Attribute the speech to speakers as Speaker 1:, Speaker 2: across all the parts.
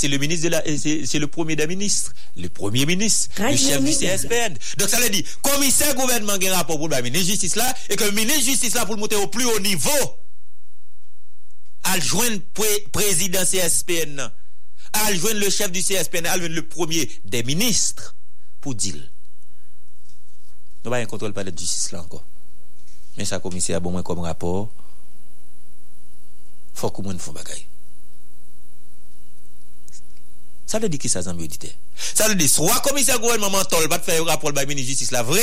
Speaker 1: C'est le ministre de la, c'est le premier des ministres, le premier ministre, le chef du CSPN. Donc ça veut dire, commissaire gouvernement qui a un rapport pour le ministre de justice là, et que le ministre de justice là pour le monter au plus haut niveau, à joindre président CSPN, à joindre le chef du CSPN, à joindre le premier des ministres, pour dire. Nous n'avons pas un contrôle par la justice là encore. Mais ça, commissaire, a bon, comme rapport, faut que nous fassions bagaille. Sa le di ki sa zanmi odite? Sa le di swa komisyen gouvernement mantol bat fè yon rapol bay mini justice la vre?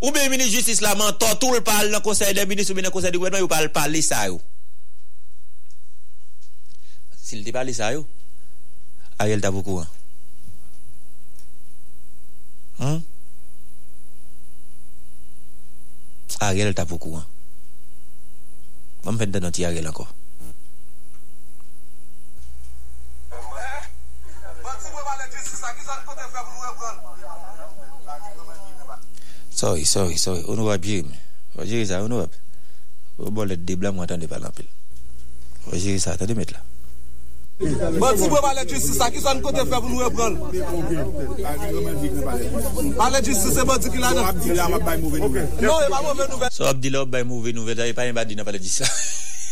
Speaker 1: Ou be mini justice la mantol tout le pal nan konsey de minis ou be nan konsey de gouvernement yon pal pale sa yo? Si le di pale sa yo? A yel ta poukou an? Hmm? Ariel ta pou kouan. Mwen fèn den an ti Ariel anko. Sorry, sorry, sorry. On va bien. On va gérer ça, on va. On va les déblancs, moi, attendez pas l'appel. On va gérer ça, attendez, mettre là.
Speaker 2: Bon, si vous parlez de justice, ça qui sont côté faire pour nous reprendre? Parlez de justice, c'est bon, qui l'a Non, il va mauvais nouvelle.
Speaker 1: So, Abdillah, va mauvais nouvelle. Il pas un badi, n'a pas dit ça.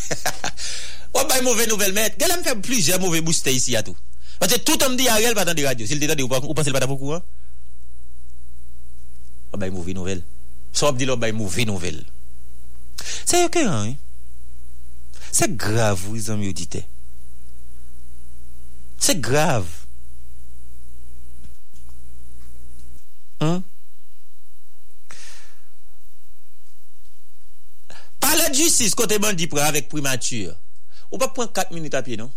Speaker 1: On va mauvais nouvelle, mais elle me fait plusieurs mauvais boosters ici à tout. Parce que tout homme dit Ariel pas dans des radios. S'il dit, ou pensez pas beaucoup, hein? On va une mauvaise nouvelle. So, dit, une mauvaise nouvelle. C'est ok, hein? C'est grave, vous amis auditeurs. C'est grave. Hein? Parler de justice côté bandit pour avec primature. On pas prendre 4 minutes à pied, non?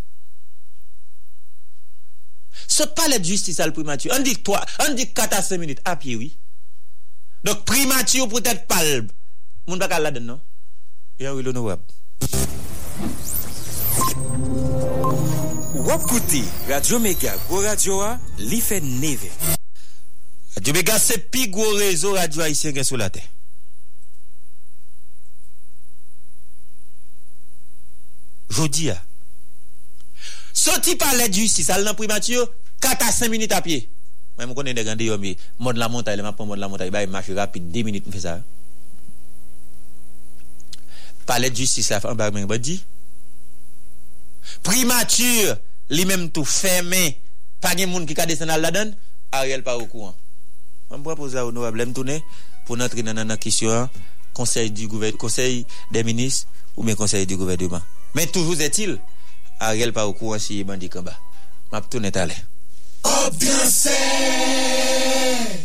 Speaker 1: Se pale de justice al primatur, an dik 3, an dik 4 a 5 minutes, apye oui. Dok primatur pou tèt palb. Moun bak al la den non? Ya wilo nou wap.
Speaker 3: Wap kouti, Radio Mega, gwo radio a, li fe neve.
Speaker 1: Radio Mega se pi gwo rezo radio a isen gen sou la te. Jodi a, Soti pale di justice al nan primatyo, 4 a 5 minute apye. Mwen mwen konen de gande yo, mi, mod la monta, le mapon mod la monta, iba yon mache rapide, 10 minute mwen fe sa. Pale di si, sa fan bag men badi. Primature, li menm tou feme, pa gen moun ki ka desen al la den, a rel pa ou kouan. Mwen mwen pose la ou nou ablem toune, pou nan nan nan nan kisyon, konsey konsey de minis, ou men konsey di gouvernement. Men toujou zetil, Ariel pa ou kou ansi bandi kamba. Map tou net ale.
Speaker 4: Kob transfer.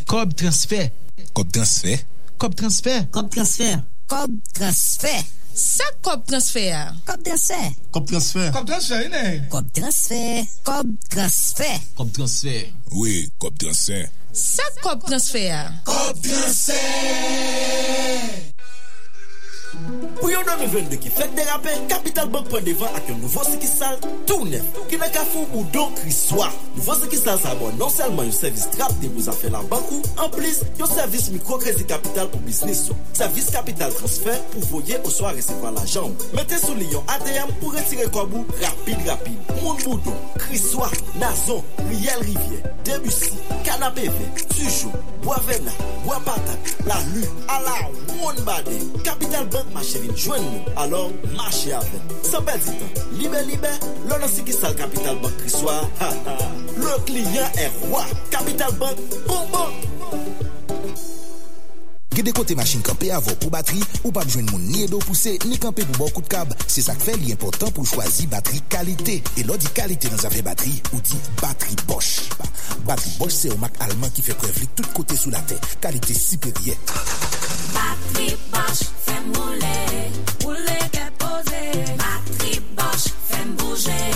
Speaker 5: Kob transfer.
Speaker 4: Kob transfer.
Speaker 5: Kob transfer.
Speaker 6: Kob transfer.
Speaker 7: Kob transfer.
Speaker 6: Sa kob transfer.
Speaker 7: Kob transfer.
Speaker 4: Kob transfer.
Speaker 5: Kob transfer, inè.
Speaker 7: Kob transfer. Kob transfer.
Speaker 5: Kob transfer.
Speaker 4: Oui, kob transfer.
Speaker 6: Sa kob transfer.
Speaker 4: Kob transfer.
Speaker 8: Pou yon 2022 ki fèk derape, Kapital Bank pren devan ak yon nouvo sikisal tou nef ki nan ka foun moudon kriswa. Nouvo sikisal sa abon non selman yon servis trap de mou zafè lan bankou, an plis yon servis mikrokrezi kapital pou bisnis yo. Servis kapital transfer pou voye ou so a resevan la jamb. Mete sou li yon ATM pou retire kwa bou rapide rapide. Moun moudon, kriswa, nazon, riyel rivye, debusi, kanapeve, sujou, boavena, boapatak, la lu, ala, woun bade. Kapital Bank ma chérie, joigne-nous. Alors, marchez avec. Sans perdre du temps, libre, libre, l'on a qui ça le Capital Bank Crissois. Ha, ha. Le client est roi. Capital Bank, bon bon.
Speaker 9: Gede kote machin kampe avon pou bateri, ou pa bjwen moun ni edo pousse, ni kampe pou bon kout kab. Se sak fe li important pou chwazi bateri kalite. E lo di kalite nan zafè bateri, ou di bateri Bosch. Bateri Bosch se ou mak alman ki fe prevlik tout kote sou la te. Kalite siperye.
Speaker 10: Bateri Bosch, Fèm roule, roule ke pose. Ma triboche, fèm bouje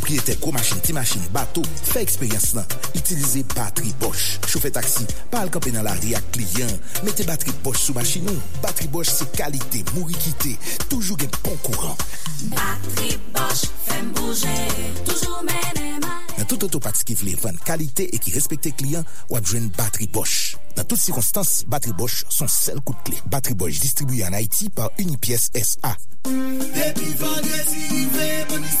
Speaker 9: Propriété gros machine, ti machine, bateau, fait expérience nan. Utilisez batterie Bosch. Chauffeur taxi, parle camper dans la rue à client. Mettez batterie Bosch sous machine. Batterie Bosch c'est qualité, mouri qualité, toujours gen bon courant.
Speaker 10: Bateri Bosch, fem bouje, toujou mene man.
Speaker 9: Dans tout autopatis qui voulait vendre qualité et qui respecte client, ou adjoint batterie Bosch. Dans toutes circonstances, batterie Bosch son seul coup de clé. Batterie Bosch distribué en Haïti par Unipièce SA.
Speaker 2: Depi vendredi bonis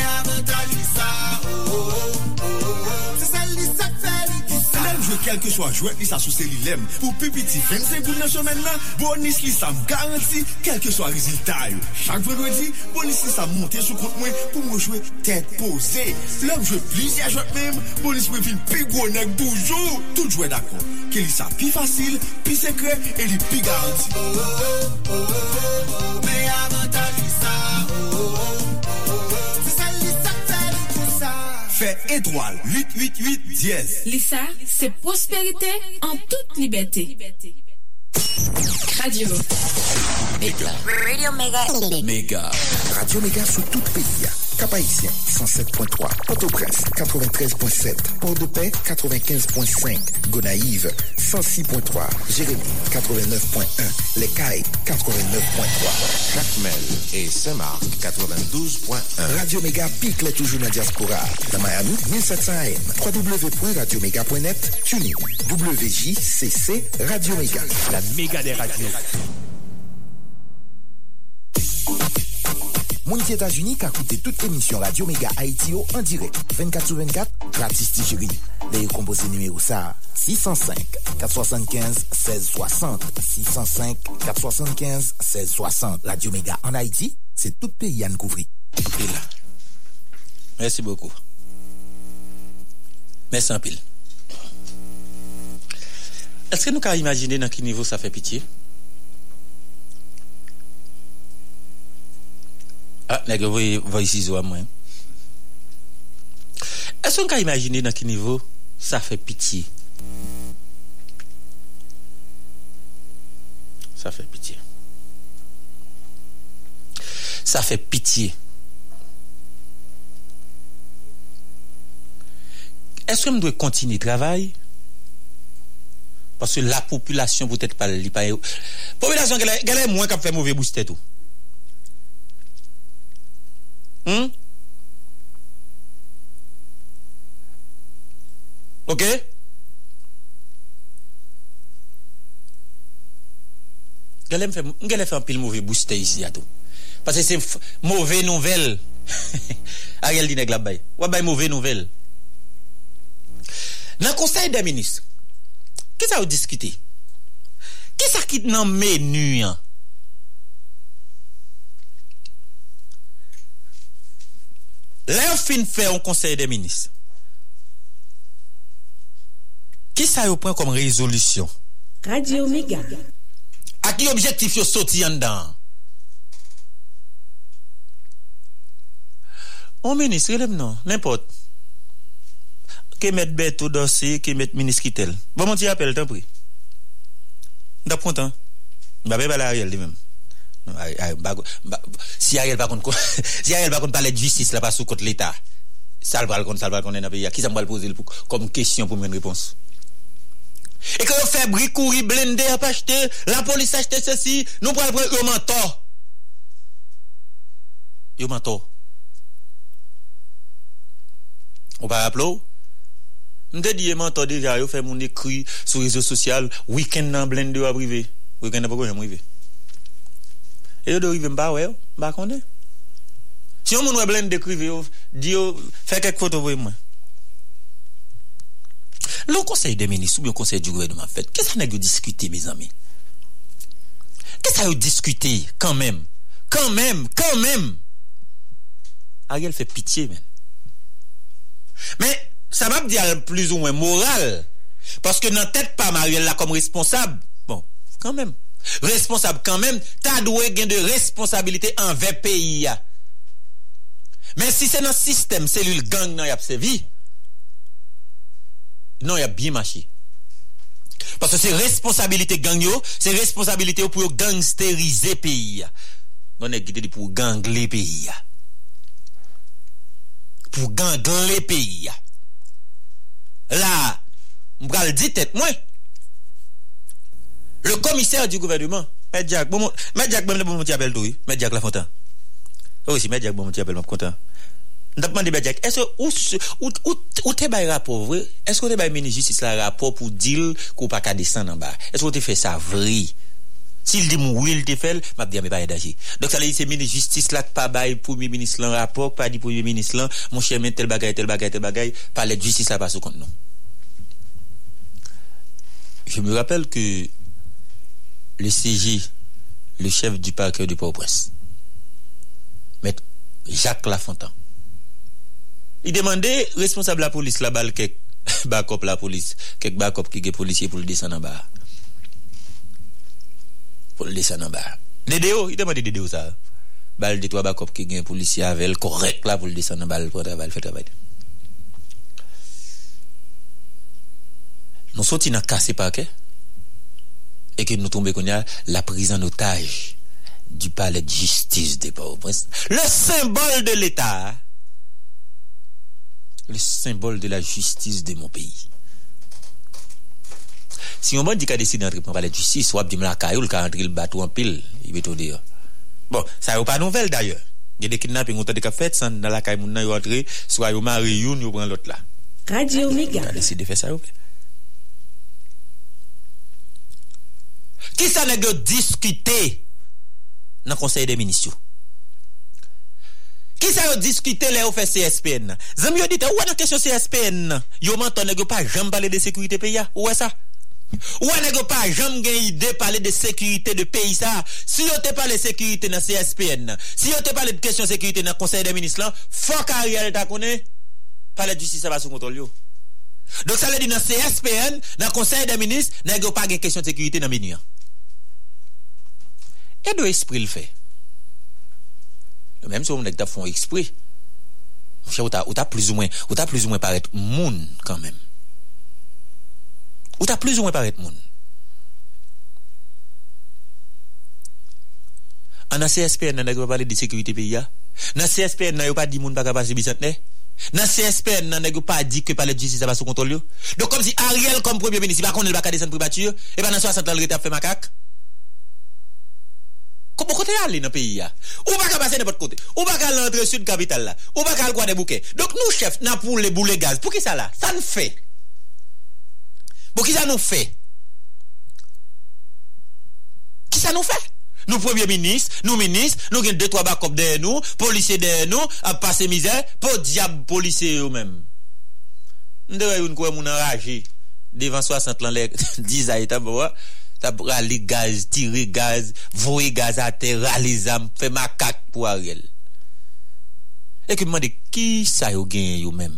Speaker 8: kelke que swa jwet li sa sou se li lem, pou pi piti 25 goun nan chomen nan, bonis li sa m garanti, kelke que swa reziltay. Chak vredwedi, bonis li sa monte sou kont mwen pou mwen jwe tet pose. Lèm jwe plis ya jwet mem, bonis mwen vin pi gounen toujou. Tout jwet akon, ke li sa pi fasil, pi sekre, e li pi garanti.
Speaker 2: Oh, oh, oh, oh, oh, oh, oh, me avantaj li sa, oh, oh, oh.
Speaker 8: Fè étoile 888 dièse.
Speaker 6: Lisa, c'est prospérité en toute liberté. Radio.
Speaker 7: Radio Mega.
Speaker 11: Méga.
Speaker 9: Radio Méga sous tout pays. Cap Haïtien 107.3, Port-au-Prince 93.7, Port-de-Paix 95.5, Gonaïve 106.3, Jérémy 89.1, Les Cailles 89.3.
Speaker 12: Jacmel et Saint-Marc 92.1.
Speaker 9: Radio Méga pique les toujours dans la diaspora. Dans Miami, 1700 AM. www.radioméga.net, TuneIn, WJCC, Radio Méga.
Speaker 13: La méga des radios.
Speaker 9: Moun ki Etats-Unis ka koute tout émission Radio Méga Haïti yo en direct. 24 sur 24, gratis ti chéri. Veuillez composer numéro ça. 605 475 1660. 605 475 1660. Radio Méga en Haïti, c'est tout pays à nous couvrir.
Speaker 1: Merci beaucoup. Merci en pile. Est-ce que nous pouvons imaginer dans quel niveau ça fait Ah, vous voyez ici, moi. Est-ce qu'on peut imaginer dans quel niveau ça fait pitié? Ça fait pitié. Ça fait pitié. Est-ce que je dois continuer le travail? Parce que la population peut-être pas La population elle est moins qui fait mauvais bouche tout. Hmm? Ok? Mwen gale fè an pil mouvè boostè isi ato. Pase se mouvè nouvel. a gel di neg la bay. Wabay mouvè nouvel. Nan konsey de minis, ki sa ou diskite? Ki sa ki nan menu an? Là, on fin faire un conseil des ministres? Qui ça vous prend comme résolution?
Speaker 14: Radio Méga.
Speaker 1: À qui objectif vous sorti en dedans? On ministre, relève non, n'importe. Qui met au dossier, qui met ministre qui tel? Bon, mon petit appel, t'en prie. D'ap content. Bah, ben, bah, Ariel, lui-même. Si Ariel par contre, si Ariel par contre parler de justice là, pas sous contre l'État, ça le va le contre, ça le va le contre le pays. Qui ça va le poser le comme question pour une réponse? Et que vous fait bricouri, blender, ap acheter, la police acheter ceci, nous prenons yo mentor. Yo mentor. On va appeler M'te dit mentor déjà, yo fait mon écrit sur réseaux sociaux, week-end nan blender à privé. Week-end pas quoi privé. Et de rive m'pa ouais, m'pa connaît. Si on blender privé, yo dit fait quelques photos pour moi. Le conseil des ministres ou le conseil du gouvernement fait, qu'est-ce qu'on a discuté, mes amis? Qu'est-ce qu'on a discuté quand même? Quand même, quand même. Ariel fait pitié, men. Mais ça va dire plus ou moins moral. Parce que dans tête pas Marielle là comme responsable. Bon, quand même. responsable quand même, t'as doué gain de responsabilité envers pays. Mais si c'est dans le système cellule gang non y a servi, non il y a bien marché. Parce que c'est responsabilité gang yo, c'est responsabilité pour gangsteriser pays. Bon, on est guidé pour gangler pays. Pour gangler pays. Là, m'bral dit tête moi. Le commissaire du gouvernement, M. Jack, bon, M. Jack, bon, bon, petit appel tout, oui. M. Jack Lafontaine. Oh, si, M. Jack, bon, petit appel, je content. N'a pas demandé Jack, est-ce que où t'es bail rapport vrai Est-ce que t'es ministre justice la rapport pour dire qu'on pas qu'à descendre en bas Est-ce que t'es fait ça vrai oui. Donc justice là premier ministre pas dit premier ministre mon cher tel bagaille tel bagaille tel bagaille. Je me rappelle que le CG, le chef du parquet de Port-au-Prince, Maître Jacques Lafontaine, il demandait responsable de la police la balle quelques backup la police, quelques backup qui est policier pour le descendre en bas. Pour le descendre en bas. Dédéo, il demandait Dédéo ça. Balle de trois backup qui est policier avec correct là pour le descendre en bas pour travailler, faire travail. Nous sortis dans cassé parquet et que nous tombons a la prise en otage du palais de justice de Port-au-Prince. Le symbole de l'État le symbole de la justice de mon pays. Si on dit qu'à décider d'entrer pour parler de justice, soit dit la caillou, qu'à entrer le bateau en pile, il veut tout dire. Bon, ça n'est pas nouvelle d'ailleurs. Il y a des kidnappings, on dit qu'à fait, dans la caille, on a entré, soit on marie une, on prend l'autre là.
Speaker 6: Radio.
Speaker 1: On a décidé de faire ça, Ki sa neg yo diskute nan konsey de minisyon? Ki sa yo diskute le ou fe CSPN? Zem yo dite, ou an an kesyon CSPN? Yo menton neg yo pa jam pale de sekurite pe ya? Ou e sa? Ou an neg yo pa jam gen ide pale de sekurite de pe isa? Si yo te pale sekurite nan CSPN, si yo te pale de kesyon sekurite nan konsey de minisyon, fok a real ta konen, pale justice va sou kontrol yo. Donk sa le di nan CSPN, nan konsey de minis, nan yo pa gen kesyon sekurite nan meni an. E do espri l fe. Mèm sou moun ek ta fon espri, ou ta, ou ta plus ou mwen, ou ta plus ou mwen paret moun kan mèm. Ou ta plus ou mwen paret moun. An nan CSPN nan yo pa pale di sekurite pe ya, nan CSPN nan yo pa di moun pa kapasi bisantne, Dans CSPN, on n'a pas dit que parler de justice va sous contrôle. Donc comme si Ariel comme premier ministre, il va connaître le bac descendre privature, et ben dans 60 ans, il a fait macaque. Comment côté aller dans le pays là Ou pas passer n'importe côté? Ou pas aller l'entrée sud capitale là? Ou pas aller quoi des bouquets? Donc nous chef, n'a pour les boulets gaz. Pour qui ça là? Ça nous fait. Pour qui ça nous fait? Qui ça nous fait? Nou premier minis, nou minis, nou gen 2-3 bakop deye nou, polise deye nou, ap pase mizè, pou diab polise yo men. Ndewe yon kwe moun anraje, devan 60 lan lè, 10 ay tab wè, tab rali gaz, tire gaz, voye gaz ate, rali zam, fe makak pou a rel. E ki mman de ki sa yo gen yo men.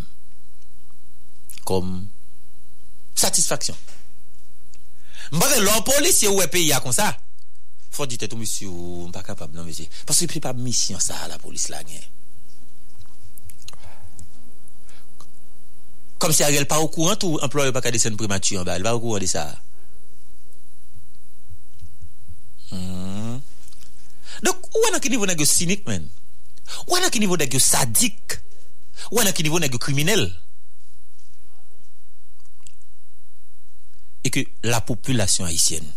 Speaker 1: Kom, satisfaksyon. Mba gen lò polise yo wè peyi ya kon sa, Fò di tè tou misi ou mpa kapab nan misi. Paske pi pa misyon sa la polis la gen. Kom se a gel pa ou kouant ou employe pa ka desen primatu yon ba. El pa ou kouant de sa. Hmm. Dok ou an a ki nivou nan ge sinik men? Ou an a ki nivou nan ge sadik? Ou an a ki nivou nan ge kriminel? E ke la populasyon haisyen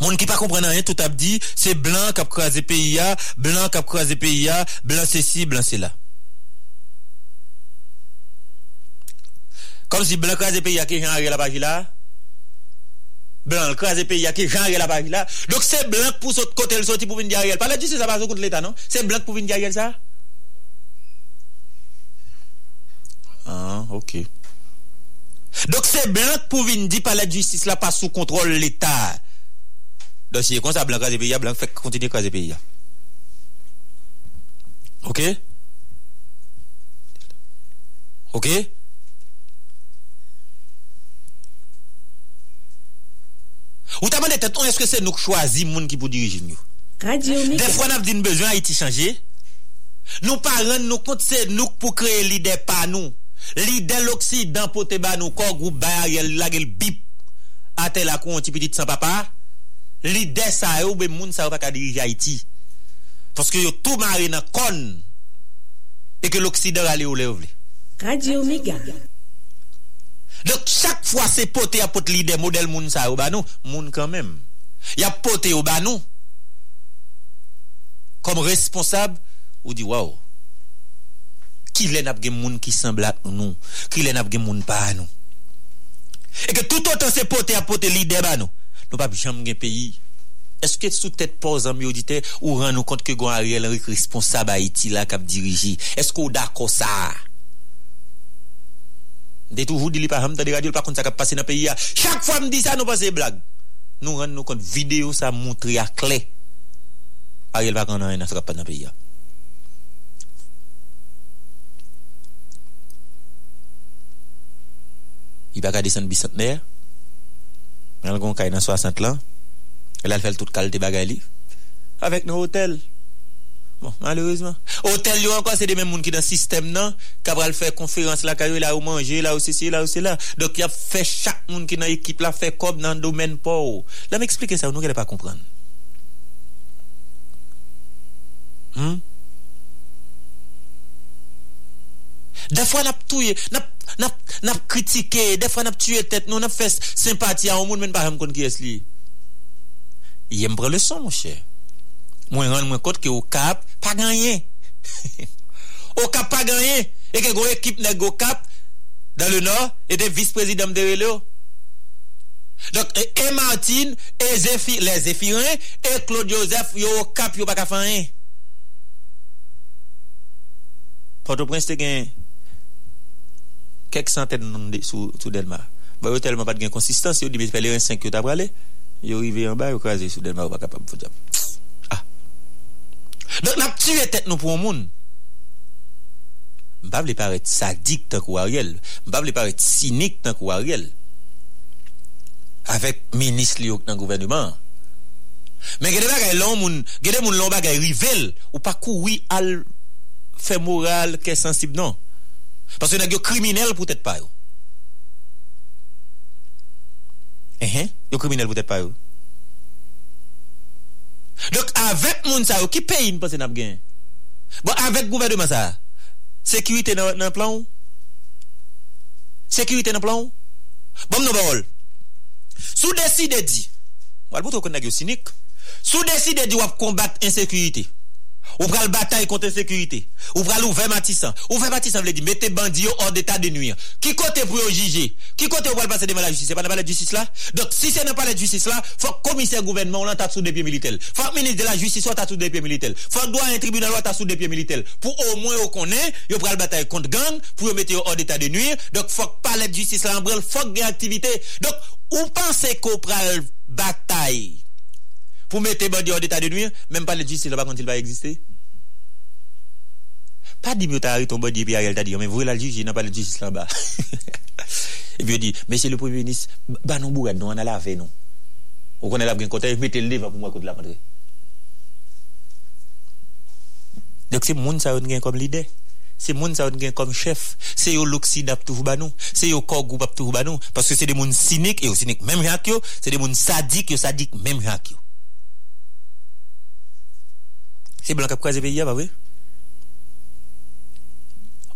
Speaker 1: Moun qui pas comprendre rien, tout a dit, c'est blanc qui a crasé pays, a, blanc qui a crasé pays, a, blanc c'est ci, blanc c'est là. Comme si blanc crasé pays, a qui genre la page là. Blanc crasé pays, a qui genre la page là. Donc c'est blanc pour ce côté le sorti pour venir Ariel. Pas la justice, ça va contre l'État, non? C'est blanc pour venir Ariel ça? Ah, ok. Donc c'est blanc pour venir dire par la justice là pas sous contrôle l'État. Dosye kon sa blan kaze peyi ya, blan fèk kontine kaze peyi ya. Ok? Ok? Ou ta man de tèt, on eske se nou chwazi moun ki pou diriji
Speaker 13: nou?
Speaker 1: Defwa nan ap di nou bezwen Haiti chanje, nou paran nou kont se nou pou kreye lide pa nou. Lide l'Oksidan pou te ba nou kor group bayar yel lagel bip ate la kon ti pitit san papa. L'idée ça ou ben moun ça va pas diriger Haïti. Parce que yo tout maré dans con et que l'Occident allait ou lève.
Speaker 13: Radio Méga.
Speaker 1: Donc chaque fois c'est poté à pote l'idée modèle moun ça ou nous, moun quand même. Y a poté ou ba nous comme responsable ou dit waouh qui l'est n'a gen moun qui semble à nous? Qui l'est n'a gen moun pas à nous? Et que tout autant c'est poté à poté l'idée ba nous nous pas jamais gen pays. Est-ce que sous tête pose en auditeur ou rend nous compte que gon Ariel Henry responsable Haïti là cap diriger est-ce qu'on d'accord ça? De toujours dit pas de radio pas contre ça cap passer dans pays chaque fois me dit ça nous pas c'est blague nous rend nous compte vidéo ça montrer à clé. Ariel va prendre rien ça pas dans pays il va descendre bicentenaire elle gon kay dans 60 ans elle a fait toute qualité bagaille avec nos hôtels Bon, malheureusement. Hôtel, yo encore, c'est des mêmes gens qui dans le système, non? Qui va faire conférence là, là où manger, là où c'est là où c'est là. Donc, il a fait chaque monde qui dans l'équipe là, fait comme dans le domaine pauvre. Là, m'expliquer ça, nous, n'allez pas comprendre. Hmm? Des fois, n'a tué, n'a nap kritike, defwa nap tue tet nou, nap fes simpati an ou moun men pa ram kon ki es li. Yem pre le son, mwen chè. Mwen ran mwen kote ki ou kap pa ganyen. ou kap pa ganyen. E ke go ekip neg go kap dan le nor, e de vice-prezident de rele ou. Dok, e, e Martine, e Zefi, le Zefiren, e Claude Joseph, yo ou kap yo baka fanyen. Port-au-Prince te ganyen. kek santen nan de sou, sou Delmar. Ba yo telman pat gen konsistans, yo di bespe le 1.5 yo tabrale, yo rive yon ba, yo kaze sou Delmar, yo pa kapab fote jam. Ah! Don ap tue tet nou pou moun. Mbav li paret sadik tan kou Ariel, mbav li paret sinik tan kou Ariel. Avek minis li yo nan gouvernement. Men gede bagay lon moun, gede moun lon bagay rivel, ou pa kou wi al fe moral ke sensib non. Parce que yo criminel pou tèt pa yo. Ehe, yo criminel pou tèt pa yo. Dok avèk moun sa yo, ki peyi nou pense nap gen? Bon, avèk gouvernement sa, sekurite nan, nan plan ou? Sekurite nan plan ou? Bon nou barol. Sou deside di, wal boutou kon nag yo sinik, sou deside di wap kombat insekurite. Ou pral bataille contre l'insécurité. Ou pral ouvrir Matissan. Ouvrir Matissan veut dire mettez bandits hors d'état de nuire. Qui côté pour juger? Qui côté pour passer devant la justice? C'est pas dans la justice là? Donc si c'est dans pas la justice là, faut commissaire gouvernement on sous des pieds militaires. Faut ministre de la justice soit sous des pieds militaires. Faut droit un tribunal soit sous des pieds militaires. Pour au moins on connaît, yo pral bataille contre gang pour mettre hors d'état de nuire. Donc faut pas la justice là en faut activité. Donc ou pensez qu'on pral bataille pour mettre bandit hors d'état de nuire, même pas la justice là-bas quand il va exister. Pas dit, mais t'as ton bandit, puis Ariel t'a dit, mais vous, la juge, il n'a pas la justice là-bas. et puis il dit, monsieur le premier ministre, bah non, non, on a lavé, non. On connaît la bien côté, mettez le devant pour moi, côté la rentrée. Donc c'est moun ça on comme l'idée. C'est moun ça on comme chef. C'est yo l'Occident toujours banou. C'est yo corps groupe banou. Parce que c'est des moun cyniques, et cyniques même hack yo. C'est des moun sadiques, yo sadiques même hack yo. Se blan kap kwaze peyi ya, ba we?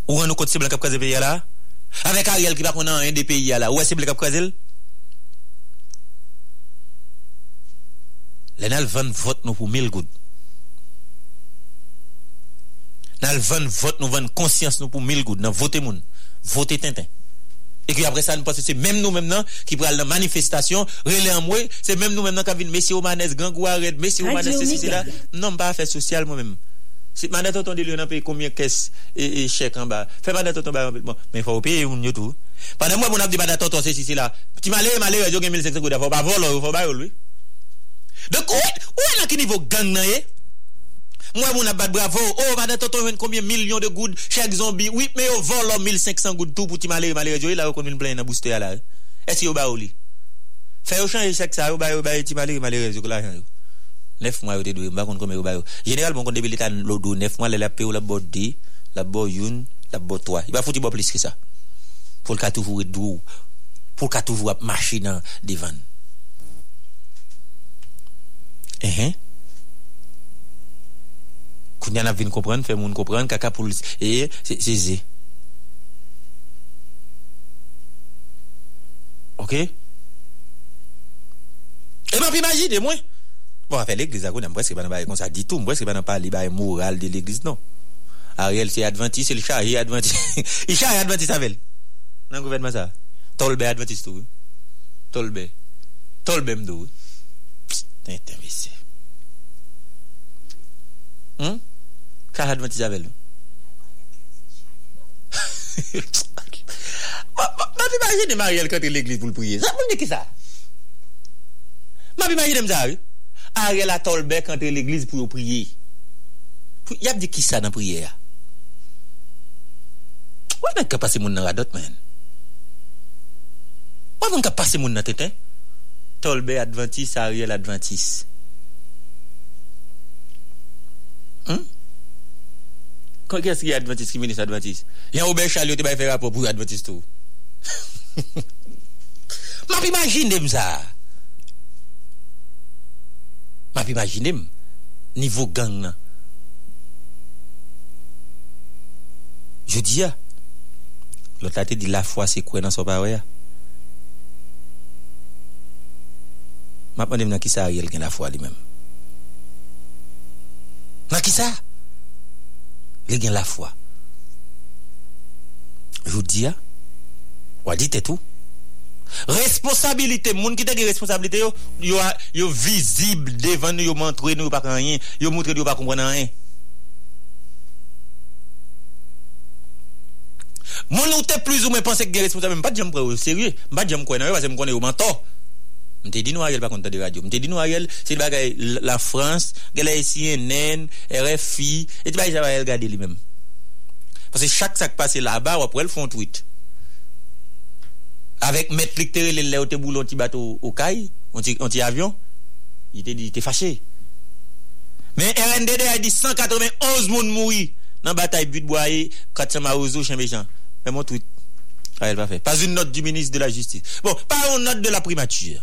Speaker 1: Ou an nou kote se blan kap kwaze peyi ya la? Avek a riel ki pa konan an de peyi ya la, ou an se blan kap kwaze l? Le nan van vot nou pou mil goud. Nan van vot nou van konsyans nou pou mil goud, nan vote non, moun, vote tintin. Et puis après ça, nous pensons que c'est même nous maintenant qui prenons la manifestation, relais en moi, c'est même nous maintenant qui avons Messi Omanes, Gangou Arrête, Messi Omanes, c'est c'est là. Non, pas affaire sociale moi-même. Si mandat tonton de l'on paye combien caisse et, et chèque en bas. Fait mandat tonton bah bon, mais il faut payer un tout. Pendant moi mon a dit mandat tonton c'est ici là. Petit malé malé yo gen 1500 gouda faut pas voler, faut pas lui. Donc où où est là qui niveau gang eh? Moi, mon abat bravo. Oh, madame, t'entends combien millions de gouttes chaque zombie. Oui, mais on vole 1500 gouttes tout pour ti malé, malé, joyeux, là, on combien plein dans booster là. Est-ce que vous li? Fais au changer chaque ça, vous baillez, vous t'y malé, malé, joyeux, là, 9 mois, vous êtes doué, m'bakon combien vous baillez. Généralement, quand début l'état, l'eau 9 mois, la paix ou la botte 2, la bo 1, la botte 3. Il va foutre plus que ça. Pour le cas toujours doux, pour le cas toujours marcher dans des vannes. Eh, hein? Eh. Kounya nap vin kompren, fè moun kompren, kaka pou lise. E, se ze. Ok? E map imagine mwen. Mwen a fè l'eglise akou, mwen preske pa nan baye konsa ditou, mwen preske pa nan pali baye moral de l'eglise, non. Ariel se adventis, el chahi e adventis. Il chahi adventis avèl. Nan gouvenman sa. Tolbe adventis tou. Tolbe. Tolbe mdou. Pst, ten ten vese. Hmm? Kal advantage avèl nou. Mab imagine Mariel kontre l'eglise pou l'pouye. Sa pou mne ki sa? Mab imagine mza wè. Ariel a tolbe kontre l'eglise pou l'pouye. Yap di ki sa nan pouye ya? Wè mwen ka pase moun nan radot men? Wè mwen ka pase moun nan teten? Tolbe adventis, Ariel adventis. Hmm? Kè se ki Adventist ki menis Adventist? Yan oube chali ou te bay fè rapop ou Adventist ou? Map imagine m sa. Map imagine m. Nivou gang nan. Je di ya. Lot la te di ah? la fwa se kwen nan so pawe ya. Map mandem nan ki sa a yel gen la fwa li men. Nan ki sa a? Il gen la foi. Je dis ah. Ou dit tout. Responsabilité, moun qui te gen responsabilité yo, yo, yo visible devant nous, yo montre nous pas rien, yo montre nous pas comprendre rien. Moun ou te plus ou moins pense que gen responsable, pas j'aime prendre au sérieux, pas j'aime quoi parce que me connais au mentor. M'te dit nous Ariel pas contre de radio. M'te dit nous Ariel, c'est la France, gèl CNN, RFI, et tu bagay ça va regarder lui-même. Parce que chaque ça qui passe là-bas, après le font tweet. Avec mettre lictéré le lè ou te ti bateau au caille, on ti avion, il te dit, il te fâché. Mais RNDD a dit 191 moun mouri dans bataille but boyer 400 maouzo chien méchant. Mais mon tweet, elle va faire. Pas une note du ministre de la Justice. Bon, pas une note de la primature.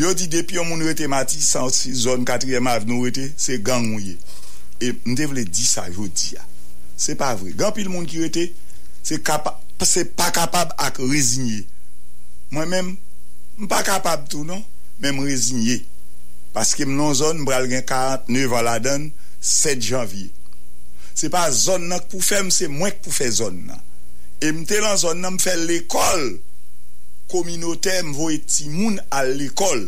Speaker 14: Yo di depi yon moun rete mati san si zon 4e mav nou rete, se gang moun ye. E mde vle di sa yo di ya. Se pa vre. Gan pil moun ki rete, se, kapa, se pa kapab ak rezignye. Mwen men, m pa kapab tou non, men m rezignye. Paske m non zon m bral gen 49 an la den, 7 janvye. Se pa zon nan k pou fem, se mwen k pou fe zon nan. E mte lan zon nan m fe l'ekol, kominote mvoye timoun al l'ekol.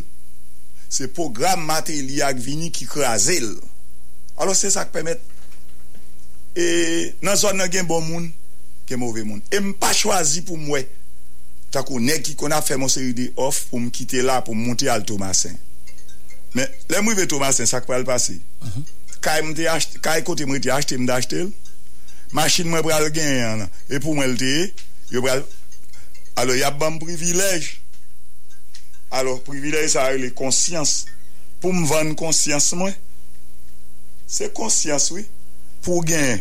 Speaker 14: Se program mate li ak vini ki krazel. Alo se sak pemet. E nan zon nan gen bon moun, gen mouve moun. E mpa chwazi pou mwe. Tako nek ki kon a fè moun seri de off pou mkite la pou mmonte al Thomasin. Men, le mwive Thomasin sak pral pase. Uh -huh. Kay kote mwen te achete mda achete l. Maschine mwen pral gen yon. E pou mwen lte, yo pral... alo yap ban privilej alo privilej sa a le konsyans pou m van konsyans mwen se konsyans wè oui? pou gen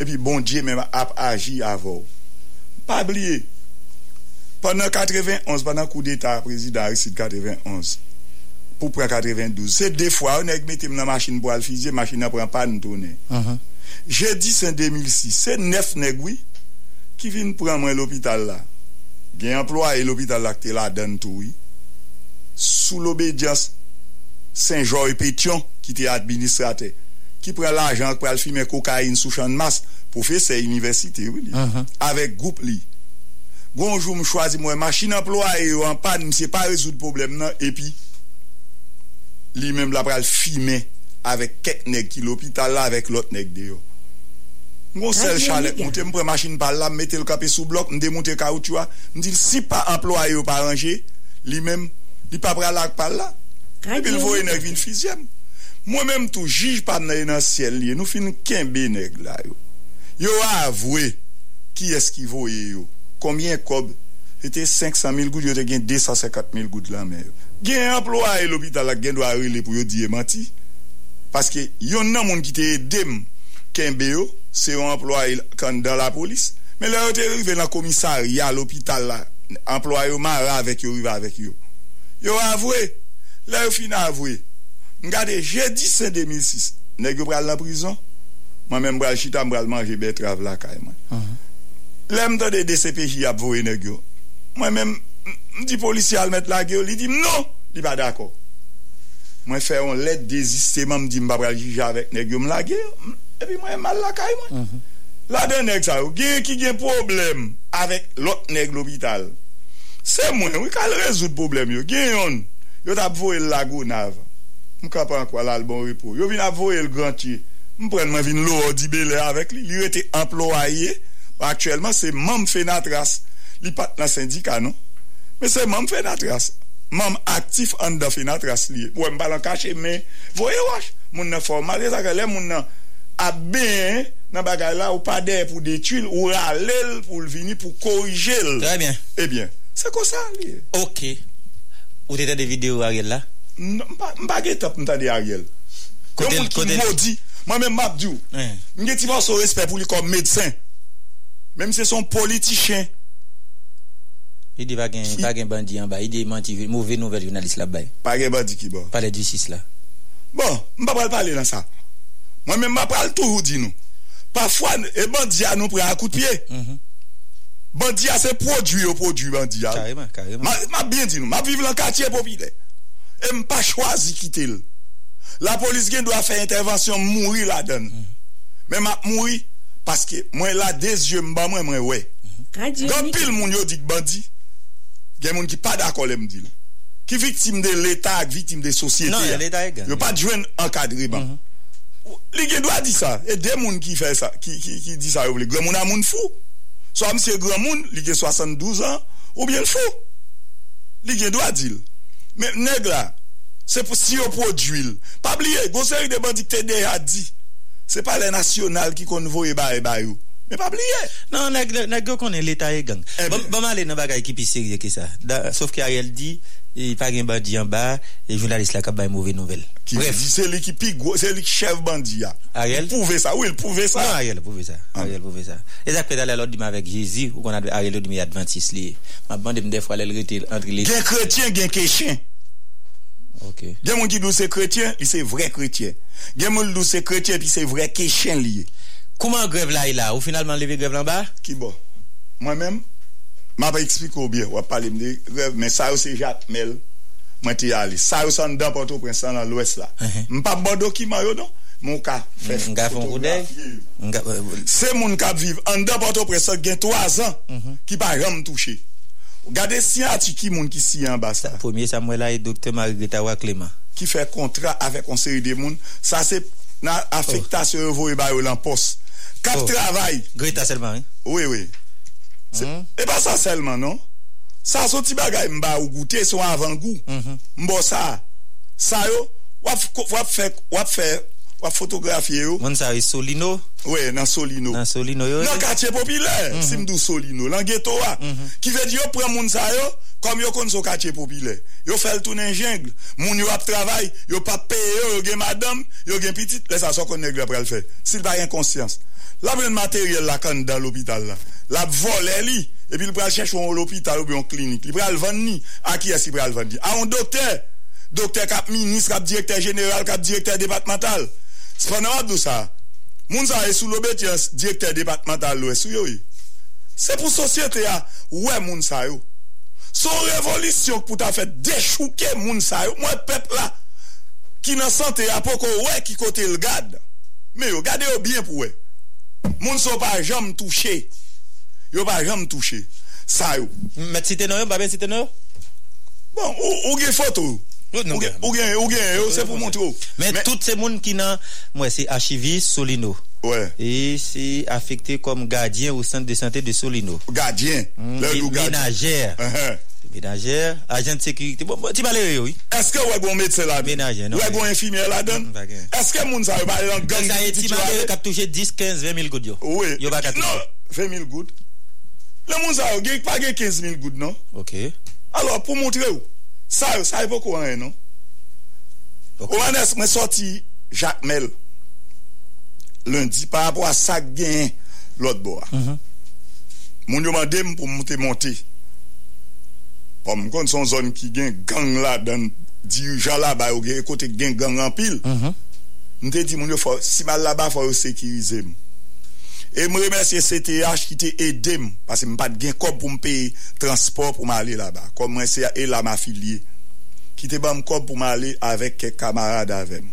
Speaker 14: epi bon diye men ap aji avou pa bliye Pendan 91, pendan kou d'Etat, prezident Aristide 91, pou pren 92, se defwa, ou nek metem nan machin pou al fizye, machin nan pren pan tonen. Uh -huh. Je dis en 2006, se nef negwi ki vin pren mwen l'opital la. gen emplwa e l'opital lak te la den tou toui, sou l'obedians Saint-Jean et Pétion ki te administrate, ki pre l'ajan pre al kokain sou chan mas, pou fe se universite wè li, uh -huh. avek goup li. Gonjou m chwazi mwen, machin emplwa e yo an pan, m se pa rezout problem nan, epi, li menm la pre al avek ket neg ki l'opital la avek lot neg de yo. Mwen sel chalet, mwen te mpre machin pal la, mwen te l kape sou blok, mwen te monte kaoutchoua, mwen di si pa employe ou pa ranger, li men, li pa pralak pal la, epi l voye neg vin fizyem. Mwen menm tou jij pa nan nan siel li, nou fin kenbe neg la yo. Yo avwe, ki eski voye yo, komyen kob, ete 500.000 goud, yo te gen 250.000 goud la men yo. Gen employe l'opital la gen do a rile pou yo diye mati, paske yon nan moun ki te edem, Kembe yo, se yo employe kan dan la polis, men lè yo te rive nan komisari ya l'opital la, employe yo mara avèk yo, rive avèk yo. Yo avwe, lè yo fin avwe. Mgade, jè di sen 2006, neg yo pral nan prison, man men mbral chita mbral manje betrav la kay man. Uh -huh. Lè mta de DCPJ ap vwe neg yo. Mwen men mdi polisyal met la geyo, li di mnon, li ba dako. Mwen fè yon let desisteman mdi mbabral jija avèk neg yo mla geyo, mwen. epi mwen mal lakay mwen. Mhm. La den neg sa yo, gen ki gen problem avèk lot neg l'opital. Se mwen, wè kal rezout problem yo, gen yon, yo tap voye lago nav. Mwen kapan kwa lal bon repo. Yo vin ap voye grantye. Mwen pren mwen vin lor di bele avèk li. Li yo te employe, aktuellement se mam fè natras. Li pat nan syndika non. Men se mam fè natras. Mam aktif an da fè natras li. Mwen balan kache men, voye wach. Moun nan formal, le sakè le moun nan a ben nan bagay la ou pa dey pou detuil, ou ralel pou l'vini pou korijel. Trè bien. Eh Ebyen, se kon sa li.
Speaker 1: Ok. Ou te te de video Ariel la?
Speaker 14: Non, mpa ge top mta de Ariel. Kote l, kote l. Yon moun ki mwodi, mwen men map diw. Eh. Mge ti pa sou respect pou li kom medsen. Mem se son politisyen.
Speaker 1: I di bagen, si. bagen bandi an ba I di manti, mouve nouvel jounalist la bay
Speaker 14: Bagen bandi ki ba
Speaker 1: Pale du 6 la
Speaker 14: Bon, mba bal pale nan sa Mwen men ma pral tou ou di nou. Pafwa, e bandi bandiya nou pre akout piye. Mm -hmm. Bandiya se prodwi ou prodwi bandiya. Kareman, kareman. Ma, ma bien di nou, ma vive lan katye popile. E m pa chwazi kite l. La polis gen do a fe intervensyon mouri la den. Mm -hmm. Men ma mouri, paske mwen la dezye mba mwen mwen we. Gan pil moun yo dik bandi, gen moun ki pa dakole m di l. Ki viktim de l'Etat, viktim de sosyete. Non, l'Etat e gen. Yo pa djwen ankadri ban. Mm -hmm. Li gen do a di sa, e de moun ki fè sa, ki, ki, ki di sa yo vle. Gre moun a moun fou. So a msye gre moun, li gen 72 an, ou bien fou. Li gen do a dil. Men neg la, se pou si yo prodwil. Pa bliye, gonseri de bandik te de a di. Se pa le nasyonal ki kon konvoye ba e bayou. Yo Men pa bliye
Speaker 1: Nan, neg yo konen leta e gang. Baman le nan bagay ki pi serye ki sa Sof ki Ariel di, yi pa gen bandi yon ba E jounalist la kap bay mouve nouvel
Speaker 14: Bref, se li ki pi gwo, se li ki chev bandi ya.
Speaker 1: Ariel?
Speaker 14: Pouve sa, ou il pouve sa
Speaker 1: Non, Ariel pouve sa E zak pe dal alot di ma vek Jezi Ou kon Ariel ou di mi adventis li Ma bandi mde fwa lel rete
Speaker 14: Gen kretien, gen keshen
Speaker 1: Ok.
Speaker 14: Gen moun ki dou se kretien, li se vre kretien. Gen moun dou se kretien, pi se vre kechen liye.
Speaker 1: Kouman grev la il la? Ou finalman leve grev lan ba?
Speaker 14: Ki bo? Mwen men, mwen pa ekspliko bie, wap pale mde grev, men sa yo se jatmel, mwen te yale. Sa yo san dan poto prensan nan lwes la. Mwen pa bodo ki mayo non? Mwen ka fe
Speaker 1: Nga fon koudey? Nga...
Speaker 14: Se moun kap viv, an dan poto prensan gen 3 an, ki pa ram touche. Gade si ati ki moun ki si an basta.
Speaker 1: Premier Samuel la e Dr. Margarita Waklema.
Speaker 14: Ki fe kontra avek konseri de moun, sa se nan afektasyon yo vo e Kap oh. travay.
Speaker 1: Greta selman, eh?
Speaker 14: Oui, oui. Mm. E pa sa selman, non? Sa son ti bagay mba ou goute, son avan gou. Mm -hmm. Mbo sa. Sa yo, wap, wap fek, wap fe, wap fotografye yo.
Speaker 1: Moun sa yo Solino?
Speaker 14: Oui, nan Solino.
Speaker 1: Nan Solino yo.
Speaker 14: Nan katye popile, mm -hmm. simdou Solino. Lan geto wa. -hmm. Ki ve di yo pren moun sa yo, kom yo kon so katye popile. Yo fel tounen jengle. Moun yo ap travay, yo pa peye yo, yo gen madam, yo gen pitit. Le sa so kon negle pral fe. Sil ba yon konsyans. La pren materyel la kan dan l'opital la. La vole li, epi li pral chèch ou l'opital ou bi yon klinik. Li pral van ni, a ki es li pral van ni? A yon dokter, dokter kap minis, kap direkter general, kap direkter departemental. Se pa nan wad nou sa? Moun sa e sou lobet yon direkter departemental lou e sou yo yi. Se pou sosyete ya, wè moun sa yo. Son revolisyon pou ta fèt dechouke moun sa yo. Mwen pep la, ki nan sante ya pou ko wè ki kote l'gad. Me yo, gade yo bien pou wè. Moun so pa jam touche. Yo pa jam touche. Sa yo.
Speaker 1: Nou yo, ba ben site nou yo?
Speaker 14: Bon, ou gen foto. Ou gen, ou gen, yo se pou montre
Speaker 1: Men tout se moun ki nan Mwen se archiviste Solino. E se afekte kom gardien Ou centre de santé de Solino.
Speaker 14: Gardien.
Speaker 1: Ménagère Ménagère, agent de sécurité. Bon, bon, tu vas aller,
Speaker 14: oui. Est-ce que vous avez un bon médecin là
Speaker 1: Ménagère, non.
Speaker 14: Vous avez un bon infirmier là-dedans mm, Est-ce que moun ça va aller dans gang
Speaker 1: Ça est malheureux qui a touché 10, 15, 20 000 gouttes.
Speaker 14: Oui.
Speaker 1: Yo va
Speaker 14: Non, 20 000 gouttes. Le moun ça a pas 15 000 gouttes, non
Speaker 1: OK.
Speaker 14: Alors pour montrer ça ça est pas courant, non okay. Omanes m'a sorti Jacques Mel lundi par rapport à ça gain l'autre bois. Mm-hmm. Mon demandé pour monter monter Om kon son zon ki gen gang la dan dirijan la ba yo gen kote gen gang anpil, mm -hmm. mte di moun yo fò, si mal la ba fò yo sekirize m. E m remersye CTH ki te edem, pase m pat gen kop pou m peye transport pou m ale la ba. Kom m rese ya e la ma filye. Ki te ban m kop pou m ale avek ke kamarade avem.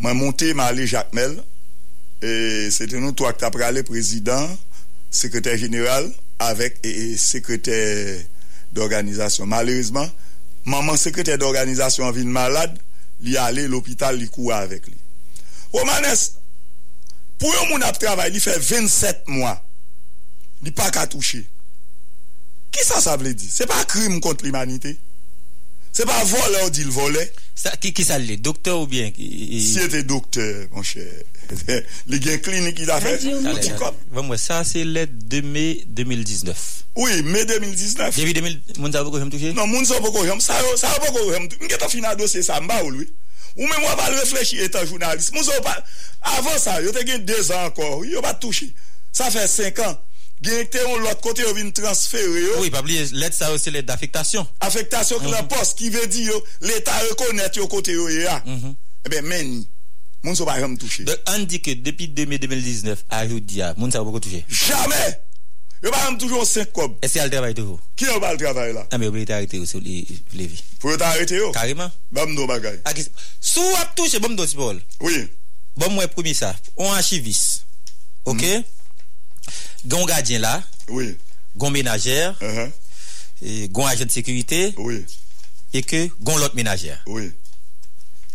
Speaker 14: M monte m ale Jacmel, e se te nou to ak tapra ale prezident, sekretèr general, avek e, e, sekretèr D'organizasyon Malerizman, maman sekretèr d'organizasyon Vin malade, li ale l'opital Li kouwa avek li Ou manes, pou yon moun ap travay Li fe 27 mwa Li pa ka touche Ki sa sa vle di? Se pa krim kont l'imanite Se pa vole ou di l'vole
Speaker 1: Ki sa li? Doktor ou bien?
Speaker 14: Si ete doktor, mon chè Li gen klinik ki da fe
Speaker 1: Sa se let de me 2019
Speaker 14: Oui, me 2019
Speaker 1: Devi 2000, moun sa voko jem touche?
Speaker 14: Non, moun sa jem, sa voko jem Mge ta fina dosye sa mba ou lwi Ou men mwa pa reflechi etan jounalist Moun sa voko Avan sa, yo te gen 2 an akor Yo pa touche Sa fe 5 an Gen te yon lot kote yo vin transfere yo.
Speaker 1: Oui, pabli, let sa ou se let d'afektasyon
Speaker 14: Afektasyon ki la post Ki ve di yo, l'Etat rekonet yo kote yo ya. Ebe meni Moun sa pa jam touche
Speaker 1: An di ke depi 2019 a yo diya Moun sa touche?
Speaker 14: Yo pa touche yon 5 kob
Speaker 1: Ese al travay toujou?
Speaker 14: Ki yo pa al travay la?
Speaker 1: Ame yo be te arete yo sou levi
Speaker 14: Pou yo te arete yo?
Speaker 1: Kariman
Speaker 14: Bam do bagay
Speaker 1: Sou ap touche bom do si bol.
Speaker 14: Oui.
Speaker 1: Bom mwen promi sa On archivis Ok? Gon gadyen la
Speaker 14: Oui.
Speaker 1: Gon menajer Gon ajen de sekurite
Speaker 14: Oui.
Speaker 1: E ke gon lot menajer
Speaker 14: Oui.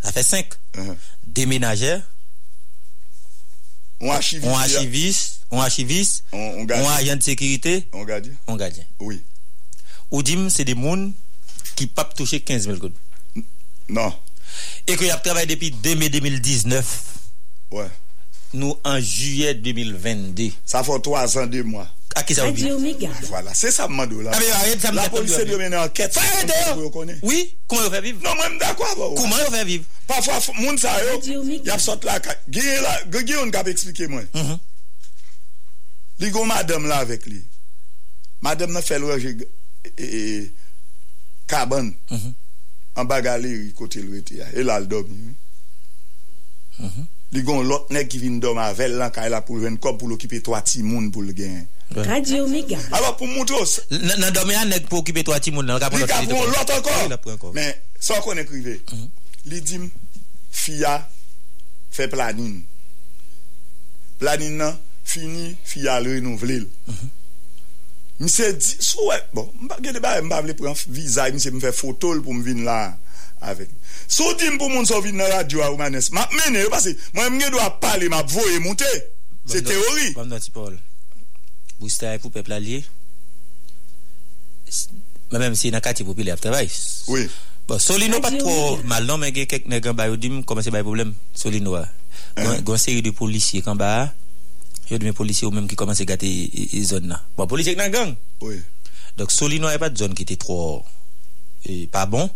Speaker 1: Sa fe 5 De menajer
Speaker 14: On archivis
Speaker 1: On archivis On archivis On ajen de sekurite
Speaker 14: On gadyen
Speaker 1: On gadyen
Speaker 14: Oui.
Speaker 1: Ou dim se de moun Ki pap touche 15 mil goud
Speaker 14: Non.
Speaker 1: E ke yap travay depi 2019
Speaker 14: Ouais
Speaker 1: Nou an juye 2022
Speaker 14: Sa fò 3 an 2 mwa
Speaker 1: A ki sa oubi
Speaker 14: Voilà, se sa mman do la La polise de men anket
Speaker 1: Fè arete yo Oui, kouman yo fè viv
Speaker 14: Non mwen mdakwa
Speaker 1: Kouman yo fè viv
Speaker 14: Pafwa moun sa yo Yap sot la Gye yon kap mwen Li go madame la avek li Madame nan fel wè Kaban an ba galeri kote l rete ya, e lal domi. oui. li gon lot nek ki vin do mavel lan ka e la pou ven kop pou l'okipe 3 timoun pou l'gen.
Speaker 13: Radio Omega.
Speaker 14: Alors pou moutros.
Speaker 1: Nan do me an nek pou okipe 3 timoun nan.
Speaker 14: Li ka pou lot
Speaker 1: ankon.
Speaker 14: Men, sa kon ekrive. Mm-hmm. Li dim, fia, fe planin. Planin nan, fini, fia le renouvlil. Mi mm-hmm. se di, sou e, bon, mba gede ba mba vle pren vizay, mi se mfe fotol pou mvin la. avèk. Sou dim pou moun sou vin nan radyo a ou manes, map mene, mwen mwen do a pale, map voye moutè. Se teori.
Speaker 1: Bam nan ti Paul, booster pou pepla liye, mwen mèm si nan kati pou pile ap travay.
Speaker 14: Oui.
Speaker 1: Bon, Solino pat
Speaker 13: tro
Speaker 1: mal nan men gen kek negan bayo dim komanse baye problem Solino a Gon seri de polisye kan ba Yo de men polisye ou menm ki komanse gate e zon nan Bon, polisye k nan gang. Dok Solino a pat zon ki te tro Pa bon.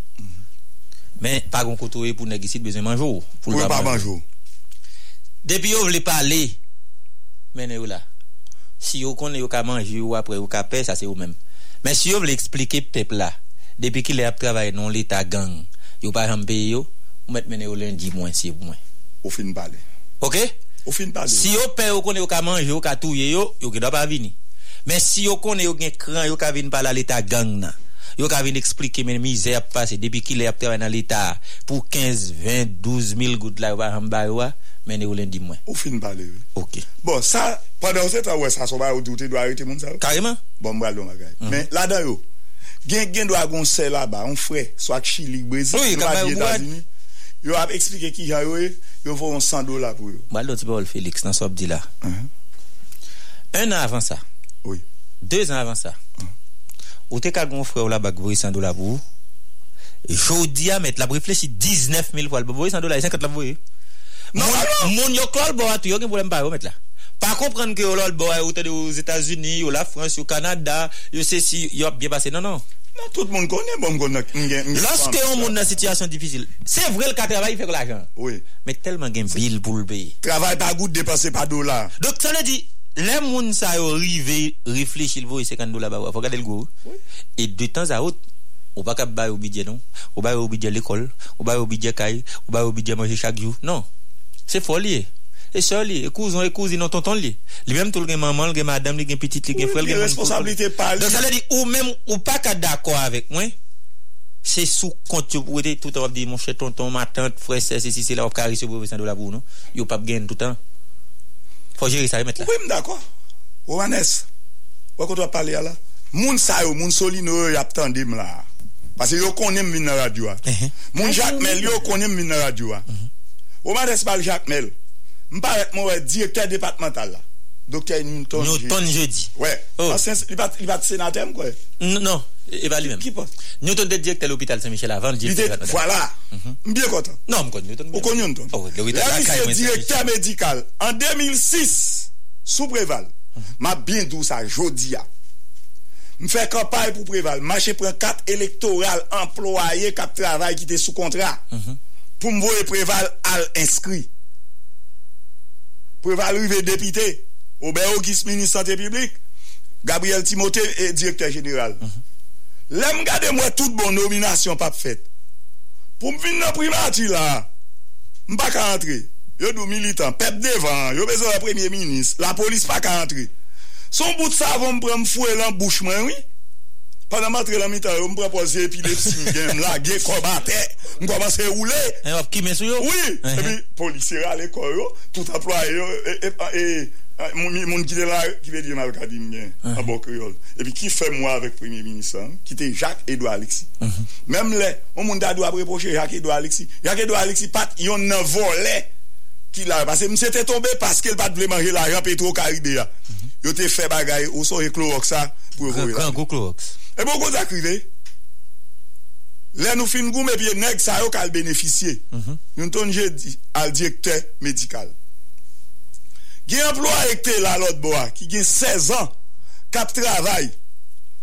Speaker 1: Men, pa gon kotowe pou negisit bezen manjou.
Speaker 14: Pou
Speaker 1: e
Speaker 14: l pa manjou.
Speaker 1: Depi yo vle pale, men yo la. Si yo kon yo ka manjou yo apre yo ka pe, sa se yo men. Men si yo vle explike pepla, depi ki le ap travay non le ta gang, yo pa jambe yo, ou met men yo lendi mwen si yo mwen.
Speaker 14: Ou fin pale.
Speaker 1: Ok?
Speaker 14: Ou fin pale.
Speaker 1: Si yo pe yo kon yo ka manjou yo ka touye yo, yo ki do pa vini. Men si yo kon yo gen kran yo ka vini pala le ta gang nan. yo ka vin eksplike men mize ap pase depi ki le ap travay nan l'Etat pou 15, 20, 12 mil gout la yo ah. ba ramba yo a, men yo len di mwen.
Speaker 14: Ou fin pale yo.
Speaker 1: Ok.
Speaker 14: Bon, sa, padan se ta wè sa soba yo douti do a rete moun sa yo?
Speaker 1: Kareman.
Speaker 14: Bon, mbral don bagay. Men, mm -hmm. la da yo, gen gen do a gonsen la ba, an fre, so ak Chili, Brazil,
Speaker 1: oui,
Speaker 14: nou
Speaker 1: a diye
Speaker 14: Tazini, yo ap eksplike ki jan yo e, yo fò an 100 dola pou yo.
Speaker 1: Mbral don ti ba wòl Félix nan sob di la. Uh -huh. Un an avan sa.
Speaker 14: Oui.
Speaker 1: Deux an avan sa. Ou t'es qu'à frère ou la bague, vous 100 dollars pour vous. Jodi a mettre la réfléchi 19 000 fois, vous 100 dollars, 50 la vous. Non, mon yo klol bo atu, yo gen problème pas là. Pas comprendre que yo lol bo ou t'es aux États-Unis, ou la France, ou Canada, yo c'est si yo bien passé. Non, non.
Speaker 14: Non, tout moun konen, bon konen, ngen, ngen.
Speaker 1: Lorsque on moun dans situation difficile, c'est vrai le travail il fait l'argent.
Speaker 14: Oui.
Speaker 1: Mais tellement gen bill pour le payer.
Speaker 14: Travay pa gout depase pa dola.
Speaker 1: Donc ça veut dire les moun sa yo rive réfléchir le voye 50 dollars ba faut regarder le go. Et de temps à autre ou pas cap bailler au budget non, ou bailler au budget l'école, ou bailler au budget caille, ou bailler au budget manger chaque jour. Non. C'est folie. Et soeur li, et cousin et cousine non tonton li. Li même tout le maman, le madame, le petite, le frère, le
Speaker 14: responsabilité pa li.
Speaker 1: Donc ça veut dire ou même ou pas ka d'accord avec moi. C'est sous compte être tout le temps mon cher tonton, ma tante, frère, c'est c'est c'est là on carré sur 100 dollars pour nous. Yo pas gagner tout le temps. Faut gérer ça, mettre là.
Speaker 14: Oui, d'accord. Oanes, ou quand on parler là, moun sa yo, moun solino yo attendé là. Parce que yo connaît min na radio. Uh-huh. Moun ah, uh-huh. Jacques Mel yo connaît min na radio. Oanes parle Jacques Mel. M'paraît mon directeur départemental là. Docteur Newton.
Speaker 1: Newton jeudi.
Speaker 14: Ouais. Oh. Ancien il va il va sénateur quoi.
Speaker 1: Non. Et pas lui-même.
Speaker 14: Qui pense
Speaker 1: Newton était directeur de l'hôpital Saint-Michel avant, le directeur.
Speaker 14: voilà. Bien content.
Speaker 1: Non, je connais Newton.
Speaker 14: Ou konn Newton. Là,
Speaker 1: la
Speaker 14: directeur médical. En 2006, sous Préval, m'a bien dou ça, jodi a. M fè campagne pour Préval. Marché prend carte électorale employé qui travail qui était sous contrat. Pour me voir Préval al inscrit. Préval rive député. Aubert Auguste, ministre santé publique. Gabriel Timothée, est directeur général. Lèm gade moi tout bon nomination pas faite. Pour me venir dans primature là, m pa ka rentre. Yo dou militant, pep devan, yo besoin la premier ministre, la police pas ka rentre. Son bout de savon me prend me fouer dans bouche moi oui. Pendant m'entre dans mi-temps, yo me prend pour épilepsie, m'gen la ge combattre, m commence à rouler.
Speaker 1: Et hop, qui met sur yo?
Speaker 14: Oui, et puis policier à l'école yo, tout employé yo et et- et et moun qui là qui veut dire mal kadi m'gen en bon créole. Et puis qui fait moi avec premier ministre hein, qui était Jacques Edouard Alexis. Même les, on moun da doit reprocher Jacques Edouard Alexis. Jacques Edouard Alexis yon nan volé qui l'a parce que m'était était tombé parce qu'il pas voulait manger l'argent Petro Caribéa. Yo te fait bagaille ou so Clorox ça pour
Speaker 1: Grand grand gros Clorox.
Speaker 14: et beaucoup d'arrivé. Là, nous fin goum et puis bénéficier. Nous ton dit al directeur médical. Gen employé qui là l'autre bois qui gen 16 ans kap travail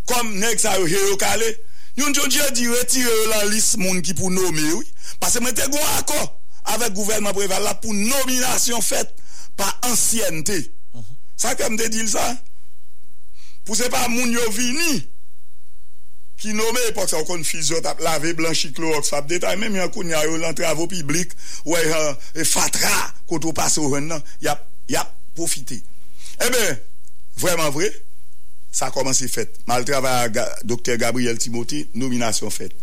Speaker 14: comme nèg sa yo yo calé. Nous ton dit retirer la liste moun qui pour nommer oui parce que moi te gon accord avec gouvernement préval là pour nomination faite par ancienneté. Ça comme te dit ça Pour c'est pas moun yo vini ki nome epok sa wakon fizyot ap lave blanchi klorox fap detay, men mi an koun ya yo lan travo piblik, wè e fatra koto pase ou ven nan, yap, yap profite. E eh ben, vreman vre, sa komanse fet. Mal travay a Dr. Gabriel Timote, nominasyon fet.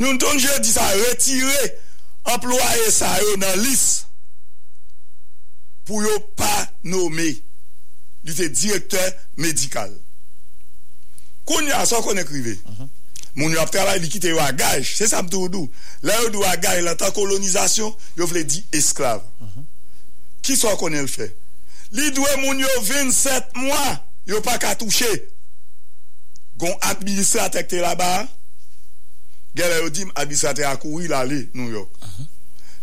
Speaker 14: Nou ton je di sa retire employe sa yo nan lis pou yo pa nome li te direktor medikal. Koun ya sa kon ekrive. Uh -huh. Moun yo ap travay li kite yo agaj. Se sa mtou do. La yo do agaj la tan kolonizasyon yo vle di esklav. Uh mm-hmm. -huh. Ki so konen l fe? Li dwe moun yo 27 mwa, yo pa ka touche. Gon administratek te la ba, gele yo dim administratek akouri la li nou yo. Uh -huh.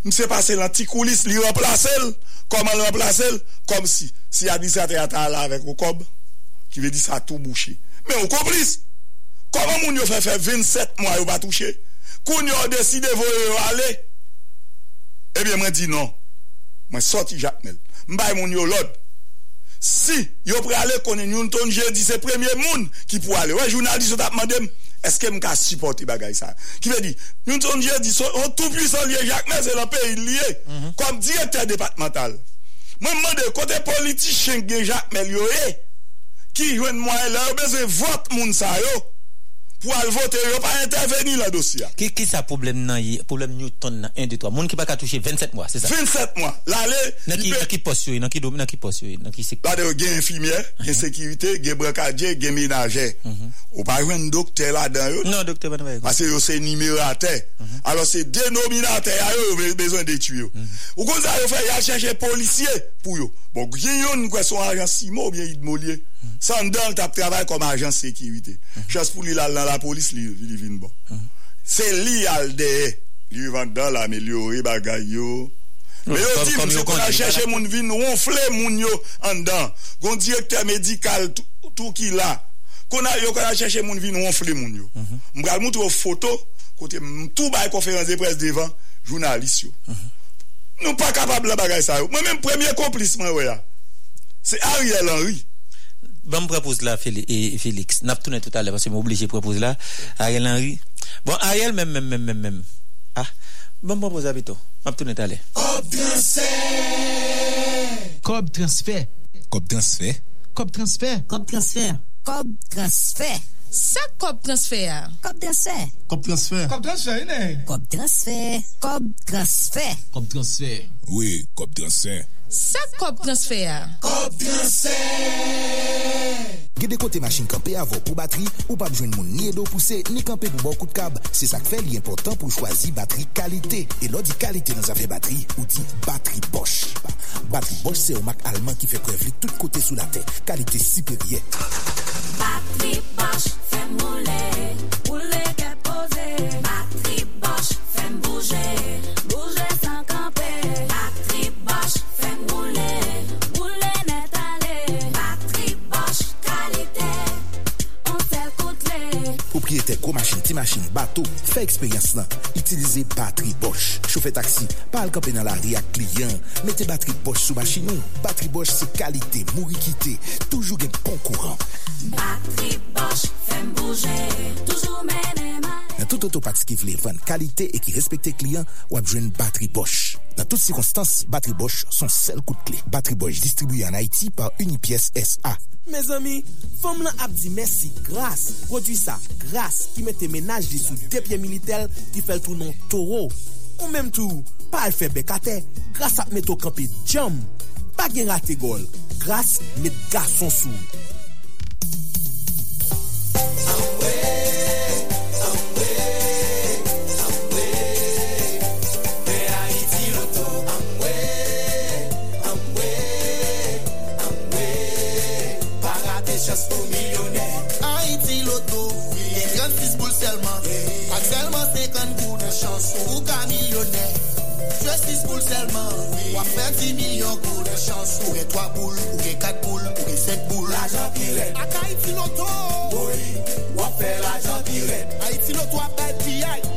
Speaker 14: Mse mhm. pase lan ti koulis, li remplase l, koman remplase l, kom si, si administratek ata la vek okob, ki ve di sa tou bouchi. Men okoblis, koman moun yo fe fe 27 mwa yo pa touche? Koun yo deside voye yo ale, ebyen eh mwen di non. Mwen soti jakmel, Mbay moun yo lod. Si yo pre ale konen yon ton je di se premye moun ki pou ale. Wè jounalist yo tap mandem, eske m ka supporti bagay sa. Ki ve di, yon ton je di son, on tou pwisan liye jakmel, se la pe il liye. Mm -hmm. Kom direkter departemental. Mwen mwende kote politi chen gen Jacmel yo e. Ki yon mwen la yo beze vot moun sa yo. Pou al vote yo pa interveni la dosya.
Speaker 1: Ki sa problem nan yi, problem Newton nan 1, 2, 3, moun ki pa ka touche 27 mwa, se sa?
Speaker 14: 27 mwa, la le...
Speaker 1: Nan ki pos yo, nan ki domi, nan ki pos yo, nan ki sek...
Speaker 14: La de gen infimier, gen sekirite, gen brekadje, gen menaje. Ou pa jwen dokte la dan yo?
Speaker 1: Non, dokte ban vay.
Speaker 14: Ase yo se nimerate. Alors se denominate a yo, yo bezon de tu yo. Ou kon sa yo fe, yal chenche polisye pou yo. Bon, gen yon kwen son ajan simo, bien idmolye. San dan tap travay kom ajan sekirite. Chas pou li lal nan la polis, li vin bon. Se li al de, li vant dan la ameliori bagay yo. Me yo di, mse kon a chèche moun vin, wonfle moun yo an dan. Gon direkter medikal, tout ki la. Kon a yo kon a chèche moun vin, wonfle moun yo. Mga mout yo foto, kote mtou bay konferans de pres devan, jounalist yo. Nou pa kapab la bagay yo. Mwen men premye komplisman we ya. Se Ariel Henry.
Speaker 1: Bon, m propose la, Félix. Nap toune tout alè, parce m oblige propose la. Ariel Henry. Bon, Ariel mèm, mèm, mèm, mèm, mèm. Ah, bon, propose avito. Nap toune tout alè.
Speaker 2: Kob transfer.
Speaker 5: Kob transfer.
Speaker 4: Kob transfer.
Speaker 5: Kob transfer.
Speaker 13: Kob transfer.
Speaker 7: Kob transfer.
Speaker 6: Sa kob transfer?
Speaker 7: Kob transfer.
Speaker 4: Kob transfer.
Speaker 5: Kob transfer, inè?
Speaker 7: Kob transfer. Kob transfer.
Speaker 5: Kob transfer.
Speaker 4: Oui, kob transfer.
Speaker 6: Sa kob transfer?
Speaker 2: Kob transfer.
Speaker 9: Gede kote machin kampe avon pou bateri, ou pa bjwen moun ni edo pousse, ni kampe pou bon kout kab. Se sak fe li important pou chwazi bateri kalite. E lo di kalite nan zafè bateri, ou di bateri Bosch. Bateri Bosch se ou mak alman ki fe prevli tout kote sou la te. Kalite siperye.
Speaker 10: Bateri Bosch, fem moule, moule ke
Speaker 9: Propriété co-machine, ti-machine, bateau, fais expérience là. Utilisez batterie Bosch. Chauffez taxi, parle campé dans la à client. Mettez batterie Bosch sous machine nous. Batterie Bosch, c'est qualité, mourir quitter. Toujours un bon courant.
Speaker 10: Batterie Bosch, fais bouger. Toujours même
Speaker 9: Nan tout otopat ki vle van kalite e ki respekte kliyan, wap jwen bateri Bosch. Nan tout sikonstans, bateri Bosch son sel kout kle. Bateri Bosch distribuye an Haiti par Unipies SA.
Speaker 8: Me zami, fom lan ap di mersi gras, prodwi sa gras ki mette menaj li sou depye militel ki fel tou non toro. Ou menm tou, pa al febe kate, gras ap meto kampe djam. Pa gen rate gol, gras met gason sou.
Speaker 2: chansou Ou ka milyonè. Justice pou l'selman Wap fè 10 milyon kou de chansou Ou gen 3 boul, ou gen 4 boul, ou gen 7 boul L'ajan ki red Aka iti loto Boy, wap fè l'ajan ki red A iti loto apè piyay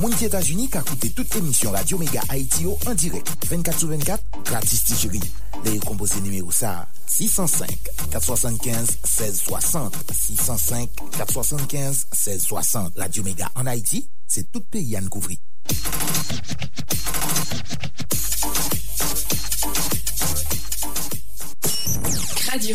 Speaker 9: Moun ki Etats-Unis ka koute tout emisyon Radio Mega Haïti yo an direk 24 sou 24, gratis ti cheri Le yo kompose nimerou sa 605-475-1660 605-475-1660 Radio Mega an Haïti, se tout peyi an kouvri
Speaker 6: Radio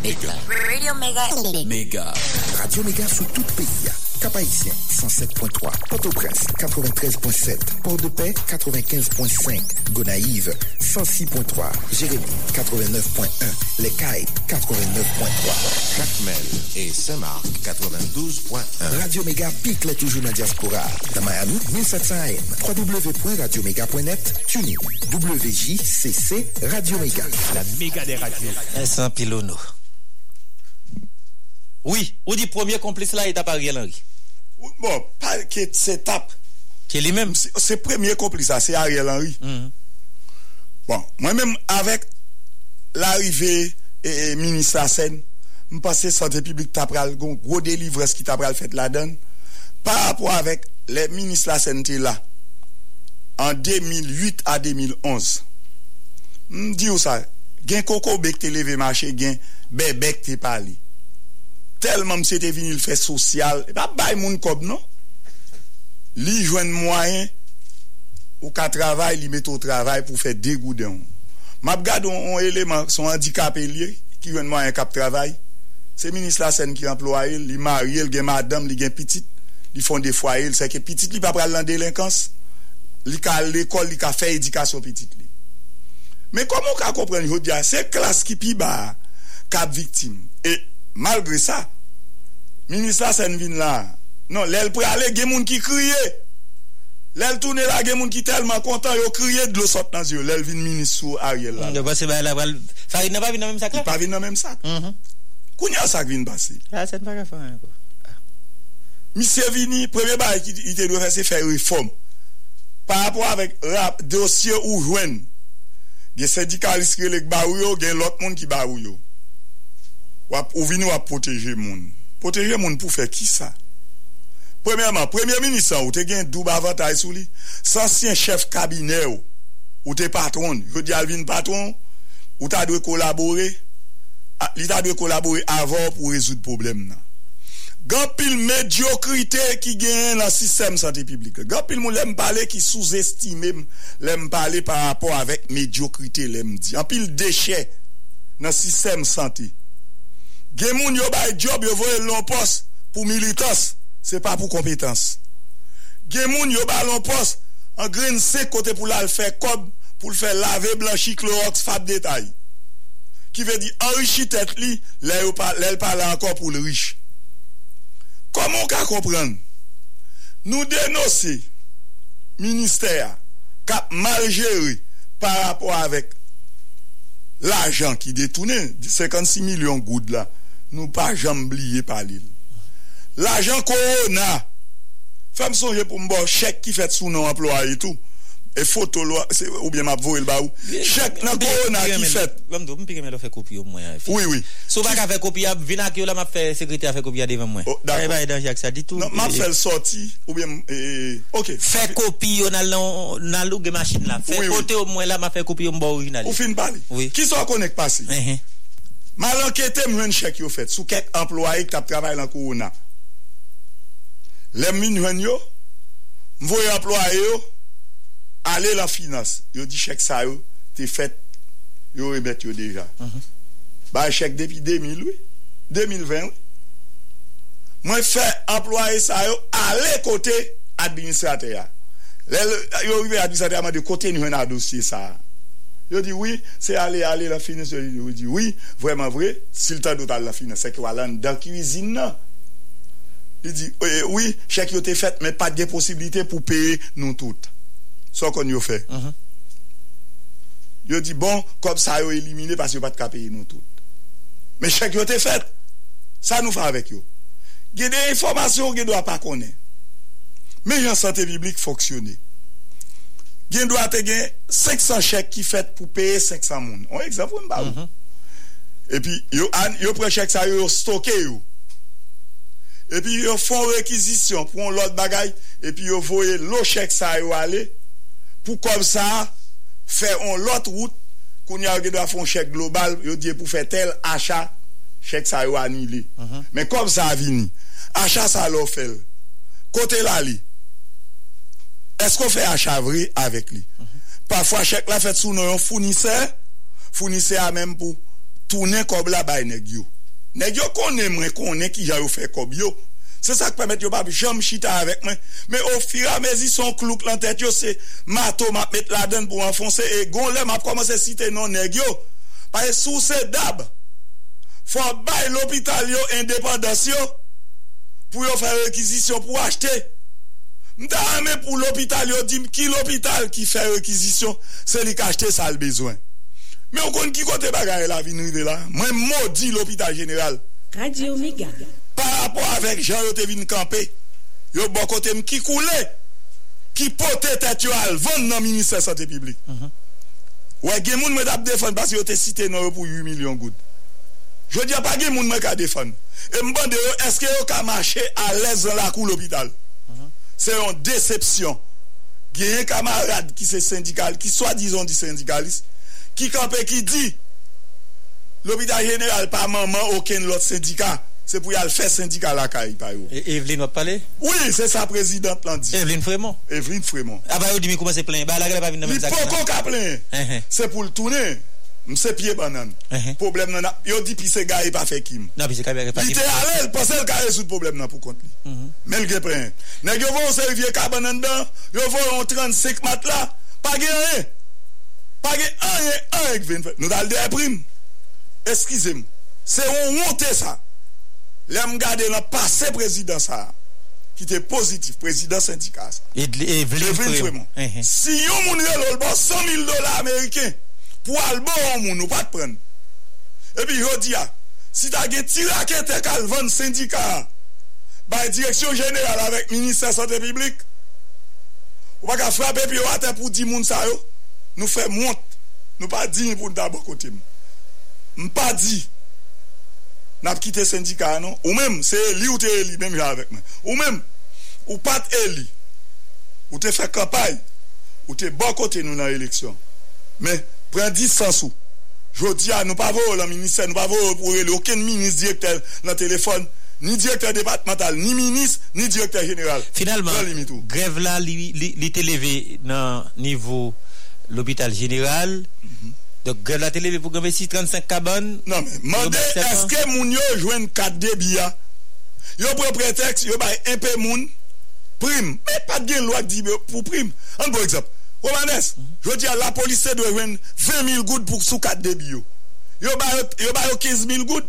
Speaker 9: Mega.
Speaker 7: Radio Mega.
Speaker 9: Mega. Radio Mega sou tout peyi Cap-Haïtien 107.3 Port-au-Prince 93.7 Port-de-Paix 95.5 Gonaïve 106.3 Jérémy 89.1 Les Cayes 89.3
Speaker 12: Jacmel et Saint-Marc 92.1
Speaker 9: Radio Mega pique les toujours dans la diaspora. Dans Miami 1700 AM www.radiomega.net TuneIn WJCC Radio Mega
Speaker 5: La méga des radios.
Speaker 1: Vincent Pilono Oui, ou di premier complice la et Ariel Henry
Speaker 14: Bon, pal ki se tap.
Speaker 1: Ki li men?
Speaker 14: Se premye komplisa, se Ariel Henry. Mm -hmm. Bon, mwen men avèk l'arive e ministra sen, mwen pase sante publik tapral gon, gwo delivres ki tapral fèt la den, pa apwa avèk le ministra sen te la, an 2008 a 2011. Mwen di ou sa, gen koko bek te leve mache, gen bebek te pali. telman mse te vinil fè sosyal, e pa bay moun kob non. Li jwen mwayen, ou ka travay, li met ou travay pou fè degou den. Map gade on, on eleman, son handikap e li, ki jwen mwayen kap travay, se minis la sen ki employe, li marye, li gen madam, li gen pitit, li fon defwa el, se ke pitit li pa pral lan delinkans, li ka l'ekol, li ka fè edikasyon pitit li. Men komon ka kompren, yo diya, se klas ki pi ba, kap viktim. E malgre sa, Ministra sen vin la Non, lèl pre ale gen moun ki kriye Lèl toune la gen moun ki telman kontan Yo kriye dlo sot nan zyo Lèl vin ministrou Ariel la
Speaker 1: Farid nan pa vin nan menm sak la?
Speaker 14: Pa vin nan menm sak Koun ya sak vin basi? Misye vini Premye ba ite dwe fese fè reform Par rapport avèk Dosye ou jwen Gen krelek ba yo Gen lot moun ki ba ou yo Ou vini wap proteje moun Poteje moun pou fe ki sa? Premèrman, premèr minisan ou te gen doub avatay sou li. Sansyen chef kabine ou, ou te patron, yo di alvin patron, ou ta dwe kolabore, li ta dwe kolabore avon pou rezout problem nan. Gampil mediokrite ki gen nan sistem sante publik. Gampil moun lem pale ki souzestime lem pale par rapport avek mediokrite lem di. Gampil deshe nan sistem sante publik. Gen moun yo bay job yo voye lon pos pou militans, se pa pou kompetans. Gen moun yo bay lon pos, an gren se kote pou la l fè kob, pou l fè lave blanchi klorox fab detay. Ki ve di anrichi tet li, lè l pale ankon pou l rich. Koman ka kompran? Nou denose minister kap mal jere par rapport avèk l'ajan ki detounen 56 milyon goud la nou pa jambliye palil. L'ajan korona, fèm sonje pou mbo chèk ki fèt sou nou emploa etou, e foto lo, ou bien map vo el ba ou, ki fèt.
Speaker 1: Vèm do, mpi kemen lo fè kopi yo mwen.
Speaker 14: Oui, oui.
Speaker 1: Bak a fè kopi ya, vina ki yo la map fè sekreti a fè kopi ya devan mwen.
Speaker 14: D'akon.
Speaker 1: E ba e dan jak sa ditou.
Speaker 14: Map fè l sorti, ou bien, ok.
Speaker 1: Fè kopi yo nan lou ge machin la. Fè kote yo mwen la, map fè kopi yo mbo orijinali.
Speaker 14: Ou fin pali.
Speaker 1: Oui.
Speaker 14: Ki so konek pasi? Mal anketè mwen chèk yo fèt sou kek employe ki tap travay lan korona. Lèm min mwen yo, mvoye employe yo, ale la finas, Yo di chèk sa yo, te fèt, yo rebet yo deja. Uh -huh. Ba chèk depi 2000 2020. Mwen fè employe sa yo, ale kote administrate ya. Yo rive administrate ya mwen de kote mwen a dosye sa ya. Yo di oui, se ale ale la finas Yo di oui, vreman vre Sil ta do tal la finas, se ki walan Dan kuisine nan Yo di oui, chek yo te fet Men pat gen posibilite pou peye nou tout So kon yo fe Yo di bon Kop sa yo elimine pas yo pat ka peye nou tout Men chek yo te fet Sa nou fa avek yo. Gen de informasyon gen do a pa konen Men yon sante biblik gen do a te gen 500 chèk ki fèt pou peye 500 moun. On ek zavou mba ou. Mm -hmm. E pi yo, yo pre chèk sa yo yo stoke yo. E pi yo fon rekizisyon pou an lot bagay. E pi yo voye lo chèk sa yo ale. Pou kom sa fè an lot route koun ya gen do a fon chèk global yo diye pou fè tel achat chèk sa yo anile. Mm -hmm. Men kom sa avini. Achat sa lo fèl. Kote la li. esko fe achavre avek li. Mm -hmm. Pafwa chek la fet sou nou yon founise, founise a menm pou toune kob la bay neg yo. Neg yo konen mwen konen ki ja yo fe kob yo. Se sa k pemet yo pa bi jom chita avek mwen. Me ofira mezi son klouk lan tet yo se mato map met la den pou anfonse e gon le map komanse site non neg yo. Paye sou se dab. Fwa bay l'opital yo independasyon pou yo fè rekizisyon pou achete. Mta ame pou l'opital yo dim ki l'opital ki fè rekizisyon se li ka achete sa l'bezwen. Me ou kon ki kote bagay la vinrive la, mwen modi l'opital general.
Speaker 13: Radio Mega.
Speaker 14: Par rapport avek jan yo te vin kampe, yo bon m ki koule, ki pote tet yo al, von nan minister sante publik. Ouè gen moun mwen ap defon basi yo te site nan yo pou 8 milyon goud. Je di a pa gen moun mwen ka defon. E mbande yo, eske yo ka mache a lez la kou l'opital? Se yon decepsyon. Gen yon kamarade ki se syndikal, ki swa dizon di syndikalist, ki kampe ki di, l'hôpital general pa maman oken lot syndika, se pou yal fè syndika la ka yi pa yo.
Speaker 1: E Evelyn wap pale?
Speaker 14: Oui, se sa prezident lan di.
Speaker 1: Evelyn Fremont?
Speaker 14: Evelyn Fremont.
Speaker 1: A ba yo di mi kouman se plen, ba la gale pa vin nan men
Speaker 14: Li
Speaker 1: zak.
Speaker 14: poko ka plen. Se pou l'toune, mse pie banan. Problem nan, yo di pi se gaye pa fe kim.
Speaker 1: Nan, pi se gaye pa
Speaker 14: Li
Speaker 1: kim.
Speaker 14: te ale, pase l ka resout problem nan pou kont li. Men ge pren. Nèk yo von se rivye kabanan dan, yo von yon 35 mat la, pa gen an. Pa gen an, an ek ven. Nou dal de prim. Eskize m. Se yon wote sa. Le m gade nan pase prezident sa. Ki te pozitif, prezident syndika sa.
Speaker 1: Evelyn Fremont.
Speaker 14: Fremont. Si yon moun re lol bon 100 000 dolar Ameriken pou albo an moun ou pat pren. E pi yo di ya, si ta gen tirake te kal van sindika bay direksyon jeneral avèk minister sante publik, ou pa ka frape pi yo ate pou di moun sa yo, nou fè mwont, nou pa di pou nou dabo kote m. M pa di, nap kite sindika anon, ou mèm, se li ou te eli, mèm javèk men, ou mèm, ou pat eli, ou te fè kapay, ou te bo kote nou nan eleksyon. Mè, Men, pren disansou. Jodi a, nou pa vò la minister, nou pa vò pou rele, oken minis direkter nan telefon, ni direkter departemental, ni minis, ni limitou.
Speaker 1: grev la li, li, li te leve nan nivou l'hôpital general. Donc, grev la te leve pou gave si 35 kaban.
Speaker 14: Non men, mande, eske moun yo kat debi ya? Yo pre preteks, yo bay empe moun, prim, men pat gen lwa di pou prim. An bo ekzap, Romanes, di a la polise dwe wen 20.000 goud pou sou kat debi yo. Yo bayo 15.000 goud,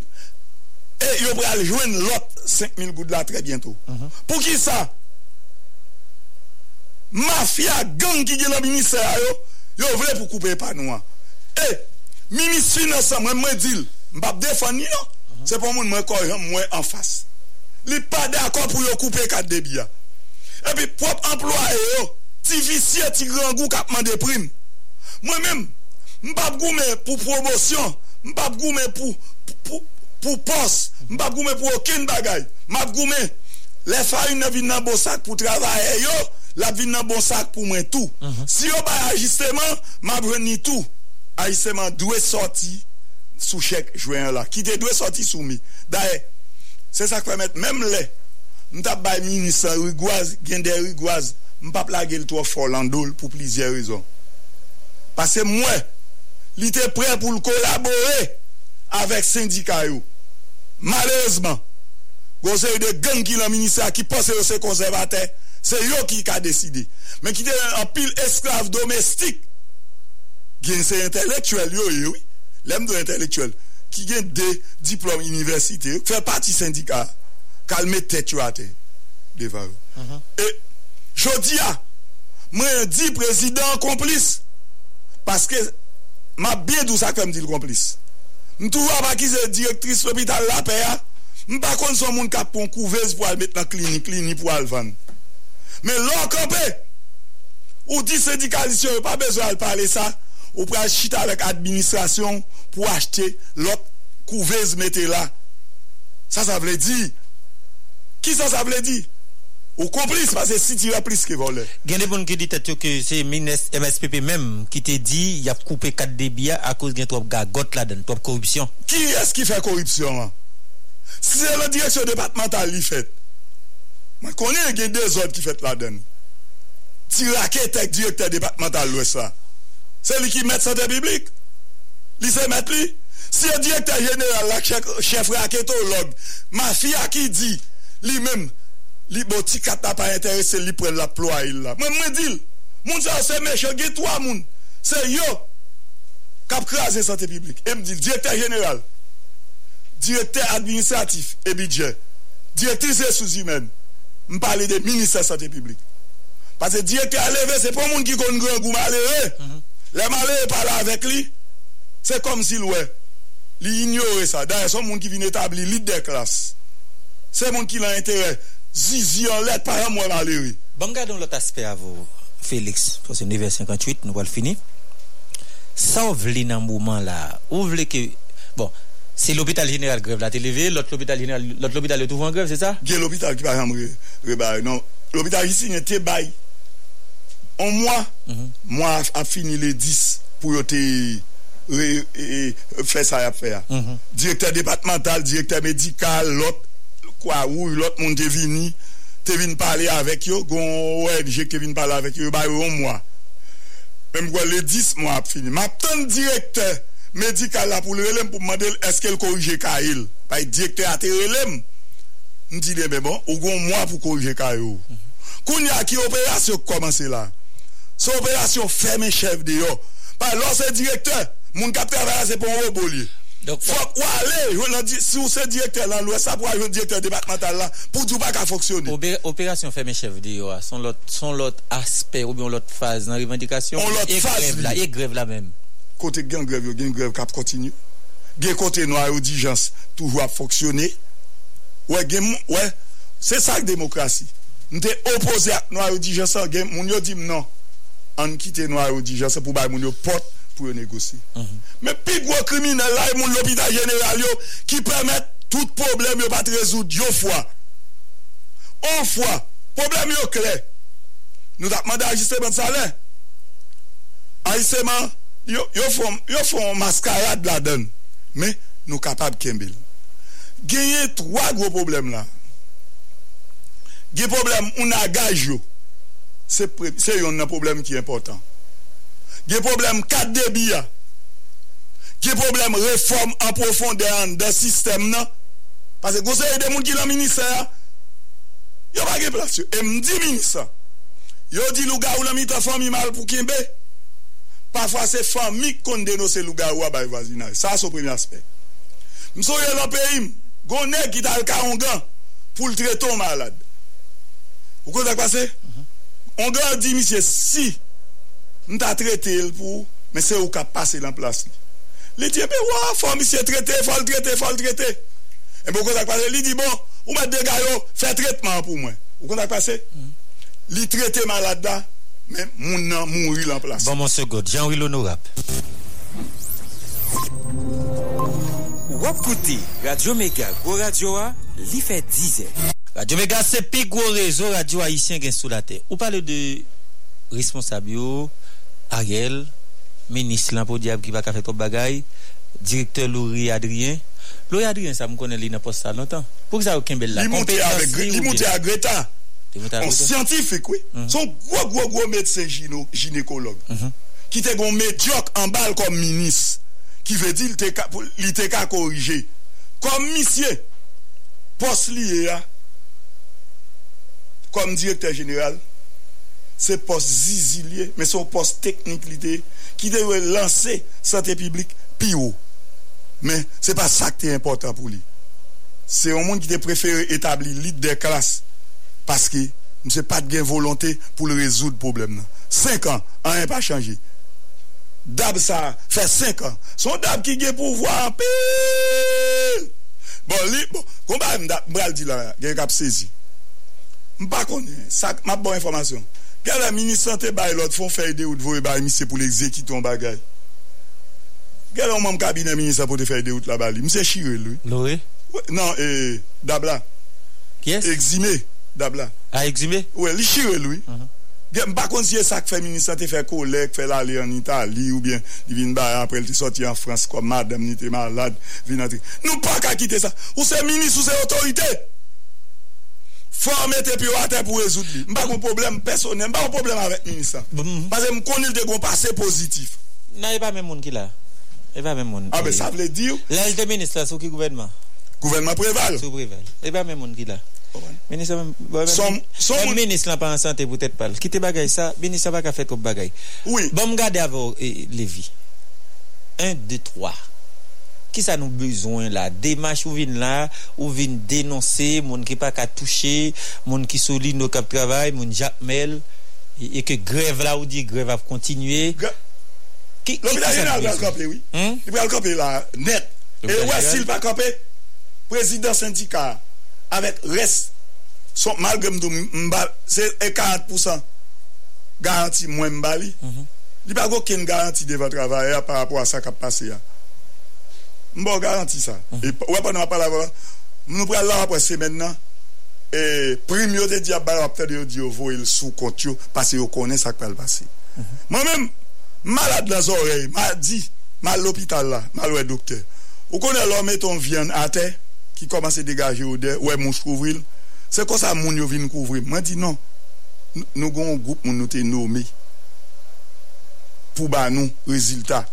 Speaker 14: e yo pral jwen lot 5.000 goud la tre bientou. Mm -hmm. Pou ki sa? Mafia gang ki gen la minister a yo, yo vle pou koupe panwa. E, ministri finansan mwen mwen dil, mbap defan ni yo, mm -hmm. se pou moun mwen korjan mwen an fas. Li pa de akon pou yo koupe kat debi ya. E pi prop employe yo, ti visye, ti grangou kapman de prim. Mwen men, mbap goume pou promosyon, mbap goume pou, pou, pou pos, mbap goume pou okin bagay. Mbap goume, le farin nan vin nan bon sak pou travaye yo, la vin nan bon sak pou mwen tou. Uh mhm. -huh. Si yo bay ajisteman, mbap reni tou. Ajisteman dwe sorti sou chek jwen la. Ki te dwe sorti sou mi. Daye, se sa kwa met, mem le, mtap bay minisa rigwaz, gen de rigwaz, m pa plage l to Forlando pou plizye rezon. Pase mwen, li te pre pou l kolabore avek syndika yo. Malezman, gose yo de gen ki nan minisa ki pose yo se konservate, se yo ki ka deside. Men ki te an pil esklav domestik, gen se intelektuel yo yo, lem do intelektuel, ki gen de diplom universite, fe pati syndika, kalme tet yo ate, deva yo. Uh -huh. E, Jodi a, mwen di prezident komplis. Paske, ma bedou sa kem di l komplis. Mtou wap akize direktris l'hobital la pe a, mpa kon son moun kap pon kouvez pou al met nan klini, klini pou al van. Men lò kapè, ou di sedikalisyon, pa bezwa al pale sa, ou pral chita lèk administrasyon pou achete lòk kouvez mette la. Sa sa vle di. Ki sa sa vle di? Ou komplis, pase si ti replis ke vole.
Speaker 1: Gen de bon ki dit at yo ke se Mines MSPP menm ki te di yap koupe kat debiya a kouz gen trop gagot la den, trop.
Speaker 14: Ki eski fè korupsyon an? Si se la direksyon departemental li fèt, man konen gen de zot ki fèt la den. Ti raketek direkter departemental lwè sa. Se li ki met sante biblik? Li se met li? Si e direkter jeneral lak chef raketolog, ma fia ki di, li menm, li boti kata pa interese li pre la ploa il la. Mwen mwen dil, moun sa se meche getwa moun, se yo kap kraze sante publik. E mdil, direkter general, direkter administratif e bidje, direktrize souzimen, mpale de minister sante publik. Pase direkter aleve, se pou moun ki kon gwen gou malere, mm -hmm. le malere pala avek li, se kom si lwe. Li ignore sa, daye son moun ki vin etabli lit de klas. Se moun ki lan entere, zizi an let para mwen maleri.
Speaker 1: Bon gadon lot aspe avou, Félix, pwase 9.58, nou wale fini. Sa ou vle nan mouman la, ou vle ke... Bon, se l'hôpital general greve la te leve, lot l'hôpital general, lot l'hôpital yo touvan greve, se sa?
Speaker 14: Gen l'hôpital ki para mwen rebay, non. L'hôpital isi nye te bay. An mwa, mwa a fini le 10 pou yo te... E-, e-, fè sa y fè ya. Mhm. Direkter departemental, direkter medikal, lot, kwa ou lot moun te vini, te vini pale avek yo, gon ONG ke vini pale avek yo, ba yo yon mwa. Mwen mwen le 10 mwa ap fini. Mwen ap ton direkte medikal la pou le relem pou mwen del eske l korije ka il. Pay direkte ate relem. Mwen ti de be bon, ou gon mwa pou korije ka yo. Mm -hmm. Koun ya ki operasyon komanse la. Se operasyon ferme chev de yo. Pay lò se direkte, moun kapte avaya se pon wè bolye. Fok wale, si ou se direkter lan lò, sa pou a yon direkter departemental la, pou djou pa ka foksyone.
Speaker 1: Operasyon fèmè chèv de yo, son lot asper ou bien lot faz nan revendikasyon.
Speaker 14: On lot faz li.
Speaker 1: E grev la mèm.
Speaker 14: Kote gen grev yo, gen grev kap kontinu. Gen kote nou a yon dijans toujou ap foksyone. Ouè gen moun, ouè, se sak demokrasi. Nte opose ak nou a yon dijans an, gen moun yo dim nan. An kite nou a yon dijans an pou bay moun yo pot pou yo negosi. Men pi gwo krimine la yon moun l'hôpital general yo ki permette tout problem yo pat rezout yo fwa. On fwa, problem yo kle. Nou tak mande ajiste ban sa le. Ajiste man, yo fon maskarad la den. Men nou kapab kembil. Genye 3 gwo problem la. Genye problem ou na gaj yo. Se yon nan problem ki important. gen problem kat debi ya, gen problem reform an profonde an de sistem nan, pase gose yon demoun ki la minister, ya, yo pa gen plasyon, e mdi minister, yo di luga ou la mita fami mal pou kimbe, pafwa se fami konde nou se luga ou abay vazina, sa sou premi aspek. Mso yon la peyim, gone ki tal ka ongan, pou l treton malade. Ou kon tak pase? Ongan di misye si, N trete el pou, men se ou ka pase lan plas li. Li di, pe waa, fwa misye trete, fwa l trete, fwa l trete. E mwen kontak pase, li di, bon, ou mwen dega yo, fè tretman pou mwen. Ou kontak pase? Mm. Li trete malade da, men moun nan moun ri lan plas.
Speaker 1: Bon, monsen God, jan wilo nou rap.
Speaker 3: Wap koute, Radio Mega, go radio a, li fè dize.
Speaker 1: Radio Mega se pi gwo rezo radio a yisyen gen sou la te. Ou pale de responsabio... Ariel, menis lan pou diab ki va ka fet trop bagay, direkteur Lourie Adrien, Lourie Adrien sa m konen li nan pos sa lontan, pou ki sa ou kembe la, kompetansi ou.
Speaker 14: Li mouti a Greta, On scientifique, oui, mm -hmm. son gwo gwo gwo medsen ginekolog, mm -hmm. ki te gon medyok an bal kom minis, ki ve di li te ka korije, kom misye, pos li e a, kom direkteur general, se pos zizilye, men son pos teknik li te, ki te we lanse sante publik pi ou. Men, se pa sa ki te important pou li. Se yon moun ki te prefere etabli lit de klas, paske mse pat gen volonte pou le rezoud problem nan. 5 an, an yon pa chanji. Dab sa, fè 5 an. Son dab ki gen pou vwa pil. Bon, li, bon, kon ba mbral di la, gen kap sezi. Mpa konen, sak, map bon informasyon. Gala minisante bay lot fon fèy de ou dvo e bay misè pou l'exekiton bagay. Gala ou mam kabine minisante pou te fèy de ou tla bali. Mse chire lou.
Speaker 1: Lou
Speaker 14: e? Nan, e, dabla.
Speaker 1: Kyes?
Speaker 14: Exime, dabla.
Speaker 1: A exime?
Speaker 14: Ouè, li chire lou. Gen mba konsiye sak fè minisante fè kolek, fè la li an Itali ou bien li vin bay apre li te soti an Frans kwa madam ni te malade vin atri. Nou pa ka kite sa. Ou se minis ou se otorite. Fwa mette pi wate pou rezout li. Mba kon problem personel, mba kon problem avèk minister. Pase m konil de kon pase pozitif.
Speaker 1: Nan, e pa men moun ki la. E pa men moun.
Speaker 14: A be, sa vle di ou?
Speaker 1: Lèl de la sou ki gouvenman.
Speaker 14: Gouvenman preval?
Speaker 1: Sou preval. E pa men moun ki la. Ministre men...
Speaker 14: Minister,
Speaker 1: mwen Ministre lan pa an sante pou tèt pal. Kite bagay sa, minister baka fèt kop bagay.
Speaker 14: Oui.
Speaker 1: Bon m gade avò Levi. Un, deux, trois. Ki sa nou bezon la? Demache ou vin la, ou vin denonse, moun ki pa ka touche, moun ki soli nou kap travay, moun jakmel, e ke grev la ou di grev ap kontinue.
Speaker 14: L'hôpital général pral kapè, oui. Il pral kapè la net. E wè sil pa kapè, prezident syndika avèk res son malgèm do mbal, se e 40% garanti mwen mbali, li pa gò ken garanti de vè travay ya par rapport a sa kap pase ya. Mbo garanti sa. E Ouè pa nou apal la volan. Nou pral la apre semen nan. E prim yo te di ap bal wap te de yo di yo vo il sou kont yo. Pase yo konen sak pral pase. Mwen men, malade la zorey. Mal di, mal l'opital la. Mal wè dokte. Ou konen lò meton vyen ate. Ki komanse degaje ou de. Ouè mouch kouvril, Se kon sa moun yo vin kouvril. Mwen di non. Nou gon goup moun nou te nomi. Pou ba nou rezultat.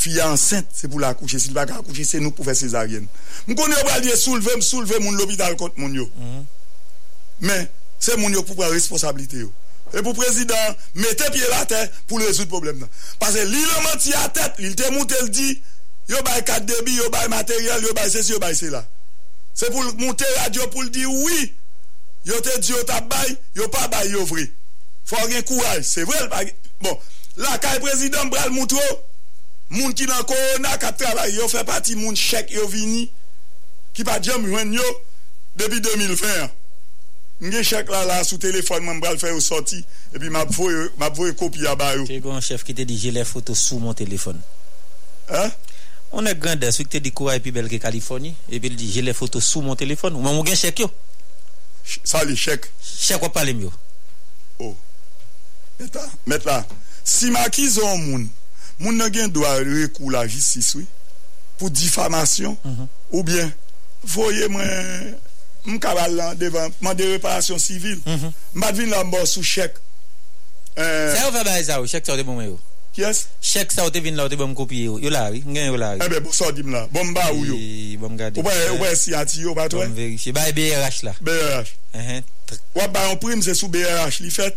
Speaker 14: Fiya ansent, se pou la kouche, si l baka kouche, se nou pou fè sezaryen. Mwen konen yo pral diye souleve, m souleve moun l'opital kont moun yo. Men, se moun yo pou pral responsabilite yo. E pou prezident, mette piye la tè pou le rezout problem nan. Pase li le manti a tèt, li te moutel di, yo bay kat debi, yo bay materyal, yo bay se si, yo bay se la. Se pou moutel radio pou l di, oui, yo te di yo tap bay, yo pa bay yo gen kouaj, se vre l bagay. Bon, la kay prezident bral moutro, Moun ki nan korona ka travay yo fè pati moun chek yo vini ki pa djem jwen yo debi 2020. Nge chek la la sou telefon mwen bral fè yo soti epi map voye kopi ya bayo.
Speaker 1: Te yon chef ki te di jè lè foto sou mon telefon.
Speaker 14: Ha?
Speaker 1: On e gande sou ki te di kowa epi belge Kaliforni epi li di jè lè foto sou mon telefon ou mwen moun gen chek yo.
Speaker 14: Sa li chek?
Speaker 1: Chek wap pale myo.
Speaker 14: Oh. Met la. Si ma ki zon moun moun nan gen do a rekou la jistis oui, pou difamasyon mm -hmm. ou bien voye mwen mkabal lan devan mwen de reparasyon sivil mm -hmm. madvin lan mbo sou chek euh,
Speaker 1: se yo fè ba e sa ou? Chek sa ou te bon yo?
Speaker 14: Yes?
Speaker 1: chek sa ou te vin la ou te bon kopi yo? Yo la ri, gen yo la ri
Speaker 14: ebe eh bo pou so dim la, bon ba ou yo? Bon ou we si ati yo patwe
Speaker 1: bon verifi, ba e BRH la.
Speaker 14: BRH uh -huh. wap ba yon prim se sou BRH li fet.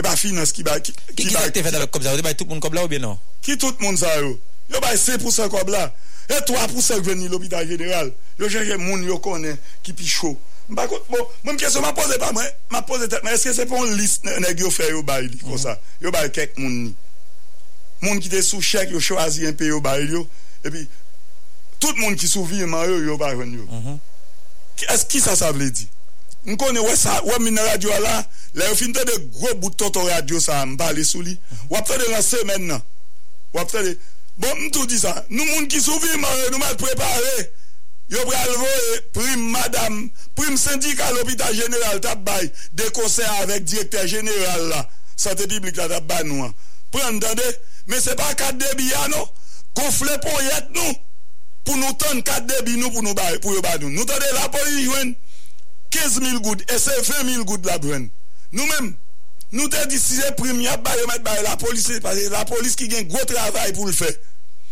Speaker 14: e ba finance ki ba...
Speaker 1: Ki, ki, ki sa te fè dalok kob la ou? Te bay tout moun kob la ou bien non?
Speaker 14: Ki tout moun sa yo? Yo bay 5% kob la. E 3% veni l'hôpital general. Yo jere moun yo konen ki pi chou. Mpa kout, bon, mwen kesyon mwen pose pa mwen, mwen pose tet mwen, eske se pon list neg yo fè yo bay li kon sa? Mhm. Yo bay kek moun ni. Moun ki te sou chèk yo chwazi yon pe yo bay yo, e pi, tout moun ki sou vi yo, yo bay ven yo. Mm -hmm. Eski sa sa vle di? Mkone wè sa, wè min radio la, lè yon fin te de gro bouton ton radio sa mbale sou li. Wap fè de la semen nan. Wap fè de, bon m tou di sa, nou moun ki souvi man, nou mal prepare. Yo pralvo e prim madame, prim syndika l'hôpital general tap bay, de konser avèk direkter general la, sante publik la tap bay nou an. Pren dande, men se pa kat debi ya non? nou, konfle pou yet nou, pou nou ton kat debi nou pou nou bay, pou yo bay nou. Nou tande la pou yi jwen. 15.000 goud, e se 20.000 goud la brwen. Nou men, nou te di si se prim yap bay, yo met bay la polis, la polis ki gen gwo travay pou l'fè.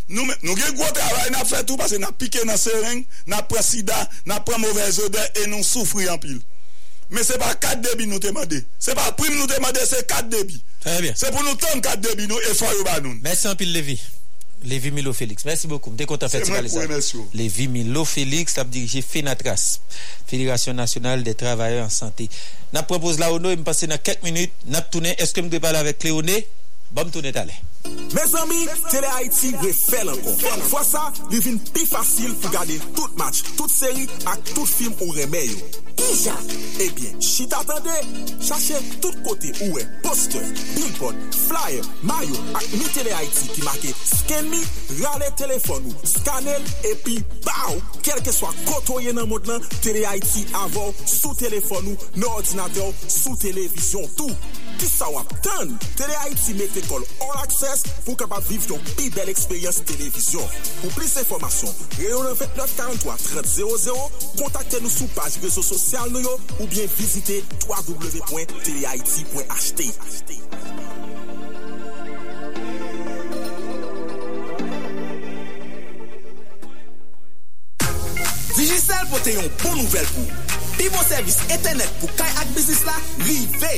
Speaker 14: Nou gen gwo travay nan fè tou Pase nan pike nan sering Nan pre sida, nan pre mouvez ode E nou soufri an pil Men se pa kat debi nou temade Se pa prim nou temade, se kat debi Se pou nou ton kat debi nou E fwa yo ba nou
Speaker 1: Mersi an pil Levi Levi Milo Felix, mersi bokou Mde konta festival Levi Milo Felix Tap dirije Fenatras Fédération Nationale des Travailleurs en Santé. Nap propose la ou nou E mpase nan kek minute Nap toune, eske mde pale avek Cléoné Bom toune talè
Speaker 8: Me zami, Tele Haiti we fel ankon. Fwa sa, li vin pi fasil pou gade tout match, tout seri ak tout film ou reme yo. Ija, ebyen, eh si t'atende, chache tout kote ouwe, poster, billboard, flyer, mayo ak mi Tele Haiti ki make sken mi, rale telefon ou, skanel, epi, baw, kelke swa kotoye nan mod nan, Tele Haiti avon, sou telefon ou, nan ordinateur, sou televizyon, tou. Ki sa wap tan, Tele Haiti mette kol all access pou kapap viv yon pi bel eksperyans televizyon. Pou plis informasyon, reyon 29 43 30 00, kontakte nou sou page rezo sosyal nou ou bien vizite www.telehaiti.ht Digicel pote yon bon nouvel pou. Pi bon servis etenet pou kay ak bizis la, rive.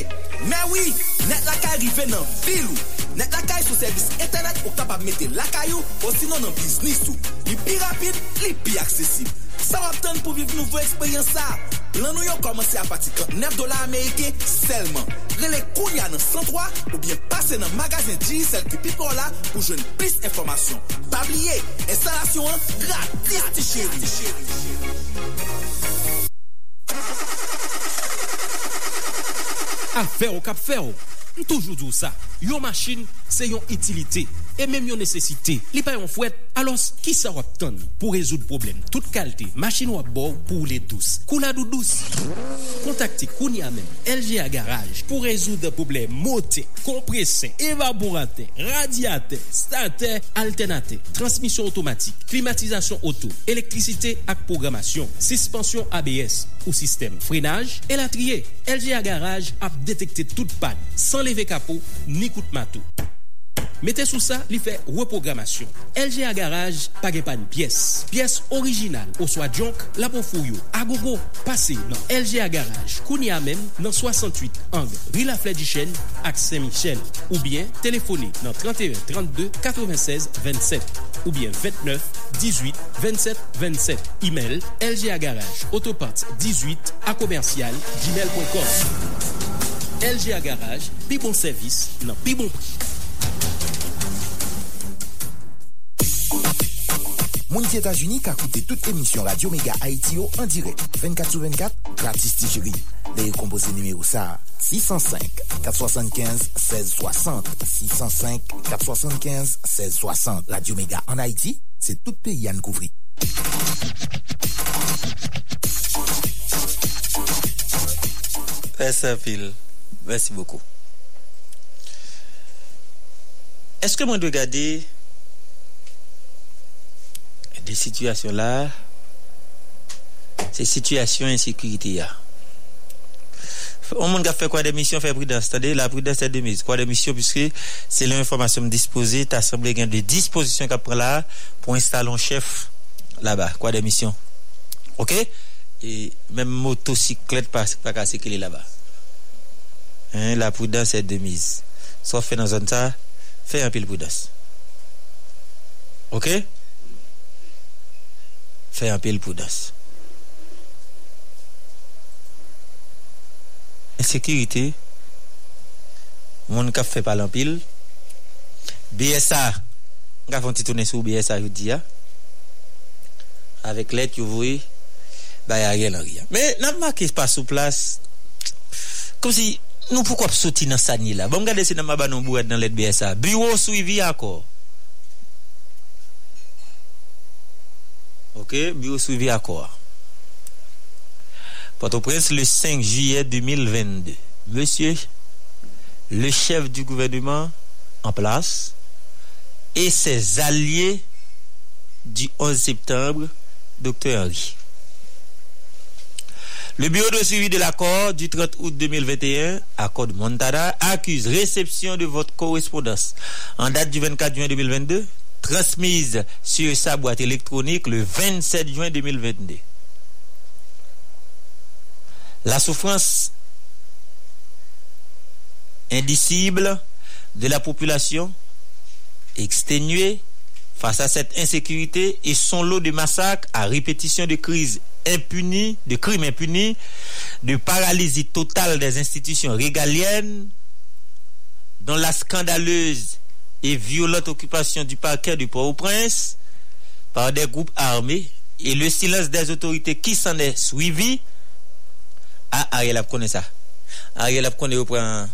Speaker 8: Men oui, net lakay rive nan vilou. Net lakay sou servis etenet ou kapap mette lakay ou, sinon nan biznis ou. Li pi rapide, li pi aksesib. Sa wap ten pou viv nouvo eksperyans sa. Plan nou yo komanse a pati 9 dolar Amerike selman. Rele kounya nan 103 ou bien pase nan magazin Digicel ki pi kon la pou jwen plis informasyon. Pabliye, instalasyon an gratis ti chéri.
Speaker 15: Afero kap fero, toujou dou sa. Yon machin se yon itilite, e menm yon nesesite. Li pa yon fwet, alos ki sa wap ton pou rezout problem. Tout kalte, machin wap bo pou le dous. Kou la dou dous. Kontakte kouni amem, LG a garaj pou rezout problem mote, komprese, evaborate, radiate, stante, alternate, transmisyon otomatik, klimatizasyon oto, elektrisite ak programasyon, sispensyon ABS ou sistem frenaj, elatriye. LG a garaj ap detekte tout pan, san leve kapo, ni koute matou. Mete sou sa, li fe reprogramasyon. LGA Garage, page pan piyes. Piyes orijinal, oswa djonk, la pou fuyo. Agogo, pase nan LGA Garage. Kouni amen nan 68 ang. Rila Fledishen, ak Saint-Michel. Ou bien, telefoni nan 31 32 96 27. Ou bien, 29 18 27 27. E-mail, LGA Garage, autoparts 18, akomersyal, gmail.com. LGA Garage, pi bon servis nan pi bon pri.
Speaker 9: Mouni ti Etats-Unis ka koute tout emisyon Radio Mega Haiti yo an direk. 24 sou 24, gratis ti cheri. Le yon kompose numéro sa 605 475 1660 605 475 1660 Radio Mega an Haiti, se tout pe yan kouvri.
Speaker 1: Fese pil. Mersi boko. Eske mwen dwe gade de situasyon la se situasyon insekurite ya. On mwen ga fe kwa demisyon fe pridans. Tade la pridans se demis. Kwa demisyon pwiske se lè informasyon m dispose ta asemble gen de disposisyon ka pre la pou instalon chef la ba. Kwa demisyon. Ok? E menm motosiklet pa kase ke li la ba. La pridans se demis. So fe nan zon ta fe an pil pridans. Ok? fè apil poudas. Ensekirite, moun kap fè pal anpil, BSA, nga fon titounen sou BSA yu diya, avek let yu vwe, bay a rè lan riyan. Me nan makis pa sou plas, kom si nou pou kop soti nan sanyi la, bom gade se nan mabanon bouad nan let BSA, bureau suivi akor, Ok? Bureau sou yi vi akor Port-au-Prince le 5 juillet 2022. Monsieur, le chef du gouvernement en place et ses alliés du 11 septembre, Dr. Henry. Le bureau de suivi de l'accord du 30 août 2021, accord de Montada, accuse réception de votre correspondance en date du 24 juin 2022, transmise sur sa boîte électronique le 27 juin 2022. La souffrance indicible de la population exténuée face à cette insécurité et son lot de massacres à répétition de crises impunies, de crimes impunis, de paralysie totale des institutions régaliennes, dont la scandaleuse et violente occupation du parquet du Port-au-Prince par des groupes armés et le silence des autorités qui s'en est suivi, ah, Ariel a connaît ça. Ariel a connaît au point.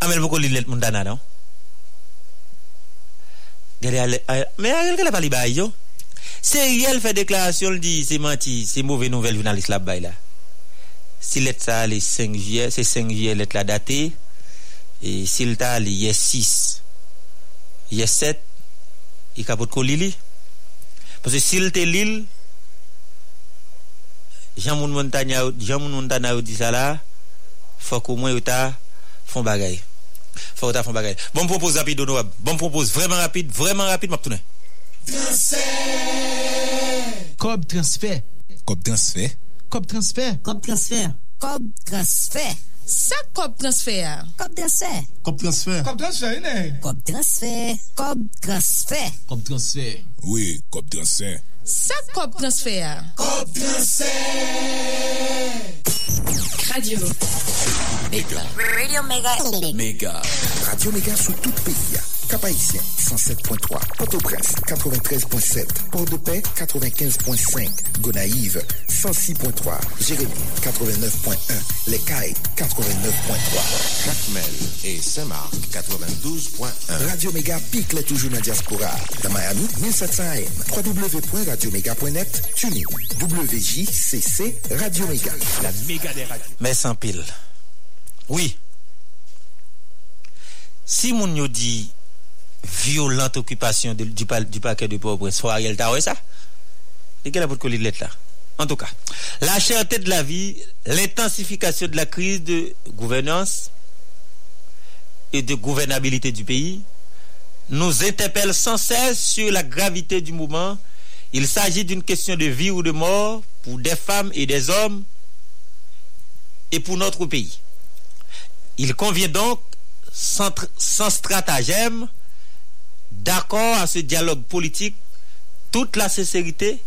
Speaker 1: Amel beaucoup l'île Montana, non? Mais Ariel, qu'elle a pas yo? C'est Ariel fait déclaration, il dit, c'est menti, c'est mauvais nouvelle journaliste là bay là. Si lettre ça, les 5 juillet, c'est 5 juillet, lettre la datée. Et s'il t'a, il y a 6. yeset, i kapot ko li li. Pase sil te lil, jan moun moun ta na ou di sa la, fok ou mwen ou ta fon bagay. Fok ou ta fon bagay. Bon propose rapide ou nou wab. Bon propose vreman rapide, vreman rapide map tounen. Transfer.
Speaker 5: Kob transfer.
Speaker 4: Kob transfer.
Speaker 5: Kob transfer.
Speaker 7: Kob transfer. Kob transfer.
Speaker 6: Sa kop transfer?
Speaker 7: Kop transfer.
Speaker 5: Kop transfer.
Speaker 16: Kop transfer, inè.
Speaker 7: Kop transfer. Kop transfer.
Speaker 5: Kop transfer.
Speaker 4: Oui, kop transfer.
Speaker 6: Sa kop transfer?
Speaker 16: Kop transfer.
Speaker 6: Radio. Mega.
Speaker 7: Radio Mega.
Speaker 9: Mega. Radio Mega sou tout peyi ya. Cap-Haïtien, 107.3. Port-au-Prince, 93.7. Port-de-Paix, 95.5. Gonaïve, 106.3. Jérémy, 89.1. Les Cayes, 89.3.
Speaker 12: Jacmel et Saint-Marc, 92.1.
Speaker 9: Radio Mega pique les toujours dans la diaspora. Dans Miami, 1700 AM. www.radiomega.net. TuneIn. WJCC Radio Mega.
Speaker 5: La méga des radios.
Speaker 1: Mais sans pile. Oui. Si moun yo dit violente occupation du, du parquet de Port-au-Prince, Ariel ça? Et quelle coller de lettre là? En tout cas, la cherté de la vie, l'intensification de la crise de gouvernance et de gouvernabilité du pays nous interpelle sans cesse sur la gravité du moment. Il s'agit d'une question de vie ou de mort pour des femmes et des hommes et pour notre pays. Il convient donc, sans stratagème, d'accord à ce dialogue politique, toute la sincérité,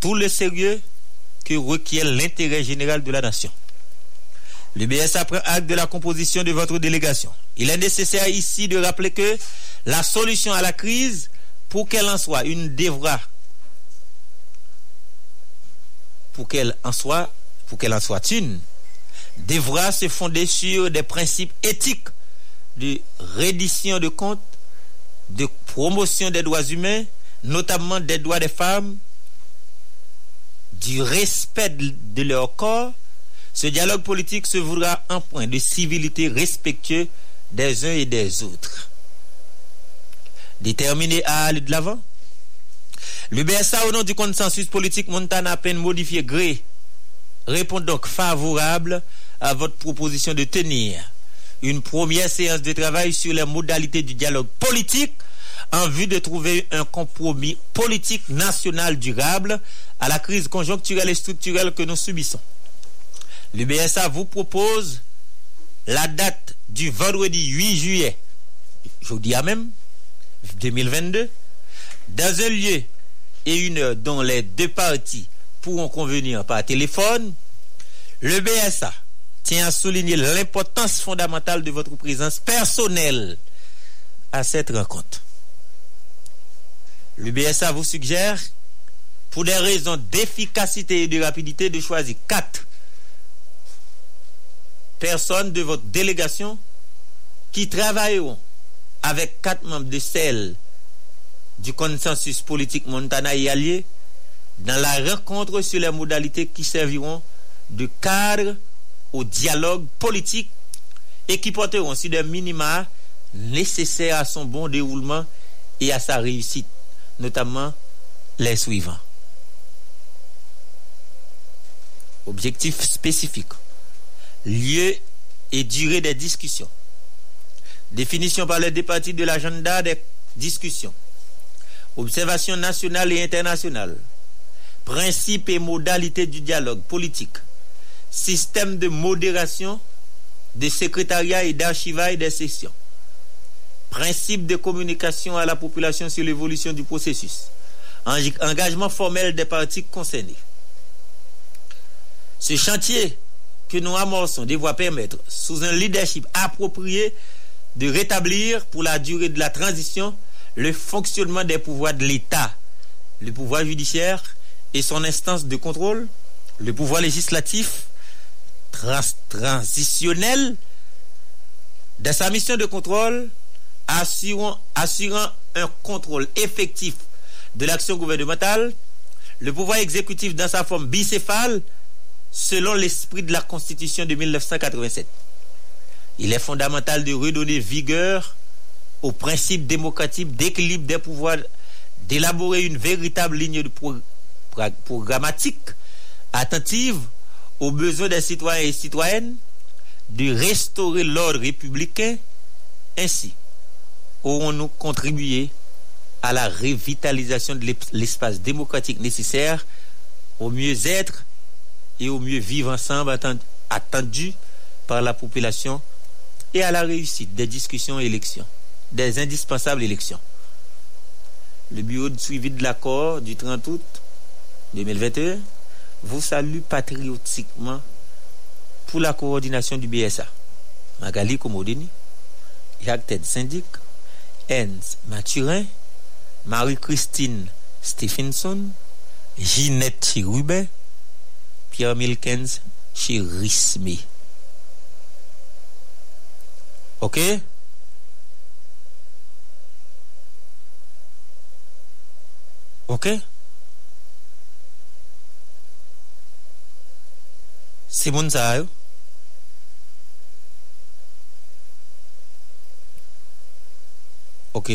Speaker 1: tout le sérieux que requiert l'intérêt général de la nation. Le BSA prend acte de la composition de votre délégation. Il est nécessaire ici de rappeler que la solution à la crise, pour qu'elle en soit une devra, pour qu'elle en soit, pour qu'elle en soit une, devra se fonder sur des principes éthiques de reddition de comptes, de promotion des droits humains, notamment des droits des femmes, du respect de leur corps, ce dialogue politique se voudra un point de civilité respectueux des uns et des autres. Déterminé à aller de l'avant, le BSA, au nom du consensus politique Montana à peine modifié gré, répond donc favorable à votre proposition de tenir une première séance de travail sur les modalités du dialogue politique en vue de trouver un compromis politique national durable à la crise conjoncturelle et structurelle que nous subissons. Le BSA vous propose la date du vendredi 8 juillet, jeudi à même, 2022, dans un lieu et une heure dont les deux parties pourront convenir par téléphone, le BSA tient à souligner l'importance fondamentale de votre présence personnelle à cette rencontre. Le BSA vous suggère, pour des raisons d'efficacité et de rapidité, de choisir quatre personnes de votre délégation qui travailleront avec quatre membres de celle du consensus politique Montana et alliés dans la rencontre sur les modalités qui serviront de cadre au dialogue politique et qui porteront sur des minima nécessaires à son bon déroulement et à sa réussite, notamment les suivants. Objectif spécifique, lieu et durée des discussions, définition par les deux parties de l'agenda des discussions, observation nationale et internationale, principes et modalités du dialogue politique, système de modération, de secrétariat et d'archivage des sessions, principe de communication à la population sur l'évolution du processus, Eng- engagement formel des parties concernées. Ce chantier que nous amorçons devra permettre, sous un leadership approprié, de rétablir pour la durée de la transition le fonctionnement des pouvoirs de l'État, le pouvoir judiciaire et son instance de contrôle, le pouvoir législatif trans- transitionnel dans sa mission de contrôle, assurant, assurant un contrôle effectif de l'action gouvernementale, le pouvoir exécutif dans sa forme bicéphale, selon l'esprit de la Constitution de 1987. Il est fondamental de redonner vigueur au principe démocratique d'équilibre des pouvoirs, d'élaborer une véritable ligne de programmatique attentive aux besoins des citoyens et citoyennes, de restaurer l'ordre républicain. Ainsi, aurons-nous contribué à la revitalisation de l'es- l'espace démocratique nécessaire au mieux-être et au mieux vivre ensemble atten- attendu par la population et à la réussite des discussions et élections, des indispensables élections. Le bureau de suivi de l'accord du 30 août 2021 vous salue patriotiquement pour la coordination du BSA. Magali Komodini, Jacques Ted Syndic, Hans Mathurin, Marie-Christine Stephenson, Ginette Chirubin, Pierre Milkens Chirisme. OK? OK? Se moun sa yo. Ok.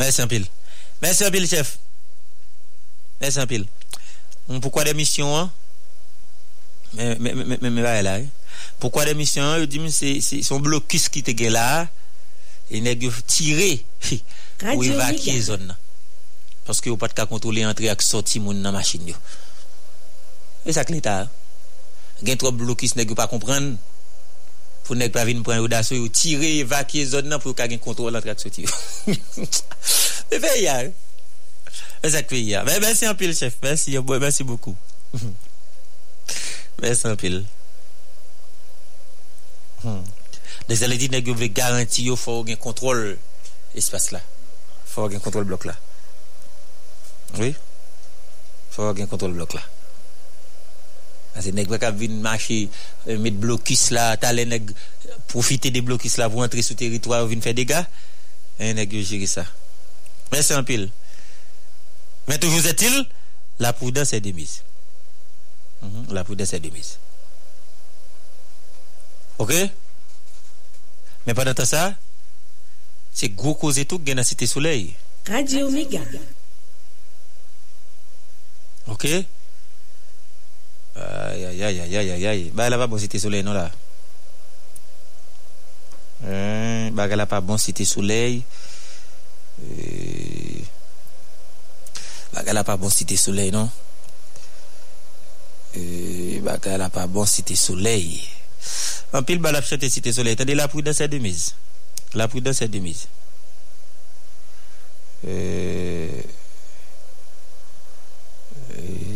Speaker 1: Mersi anpil. Mersi anpil, chef. Mersi anpil. Moun poukwa demisyon an? Mè mè mè mè mè va e la e. Poukwa demisyon an? Yo di mi se son blokis ki te ge la. E neg yo
Speaker 13: tire.
Speaker 1: Ou
Speaker 13: evakye
Speaker 1: zon nan. Paske yo pat ka kontrole antre ak soti moun nan masin yo. E sak l'Etat. Gen trop blokis neg yo pa kompren. Pou neg pa vin pran yo daso yo tire, evakye zon nan pou yo ka gen kontrol an trak soti yo. E fe ya. E sak fe ya. Ben, bensi an pil chef. Bensi yo boy. Bensi boku. Bensi an pil. Hmm. De zale di neg yo vle garanti yo fò gen kontrol espas la. Fò gen kontrol blok la. Oui. Fò gen kontrol blok la. Ase neg wak ap vin mache, euh, met blokis la, talen neg profite de blokis la pou antre sou teritwa ou vin fè dega, en neg yo jiri sa. Men se anpil. Men toujou zetil, la prudence e demise. Mm -hmm. La prudence e demise. Ok? Men padan ta sa, se gwo koze touk gen a site souley.
Speaker 13: Radio Mega.
Speaker 1: Ok? Aïe, aïe, aïe, aïe, aïe, aïe. Bah, elle pas bon cité soleil, non, là. Euh, bah, elle a pas bon cité soleil. Euh, bah, elle a pas bon cité soleil, non? Euh, bah, bon bon non? elle a pas bon cité soleil. En pile, bah, la chante cité soleil. Attendez, la prudence est de mise. La prudence est de mise. Euh, euh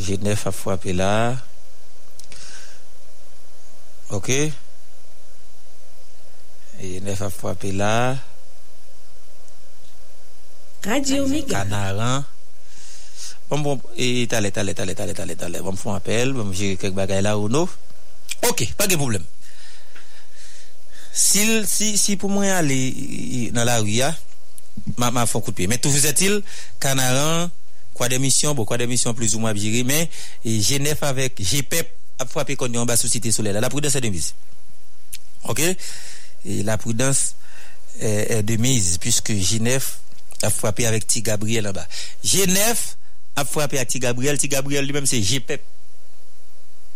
Speaker 1: Genève a fwape la. Ok. Genève a fwape la.
Speaker 13: Radio Omega.
Speaker 1: Kanaran. Bon, bon, et talè, talè, talè, talè, talè, talè. Bon, fon apel, bon, jiri kek bagay la ou nou. Ok, pa gen problem. Si, si, si pou mwen ale nan la ou ya, ma, ma fon kout piye. Men tou vous etil, Kanaran... quoi des missions, bon, quoi des missions plus ou moins virées, mais et Genève avec GPEP a frappé qu'on en bas sous Cité Soleil. La prudence est de mise. Ok? Et la prudence est, de mise, puisque Genève a frappé avec Ti Gabriel en bas. Genève a frappé avec Ti Gabriel. Ti Gabriel lui-même, c'est GPEP.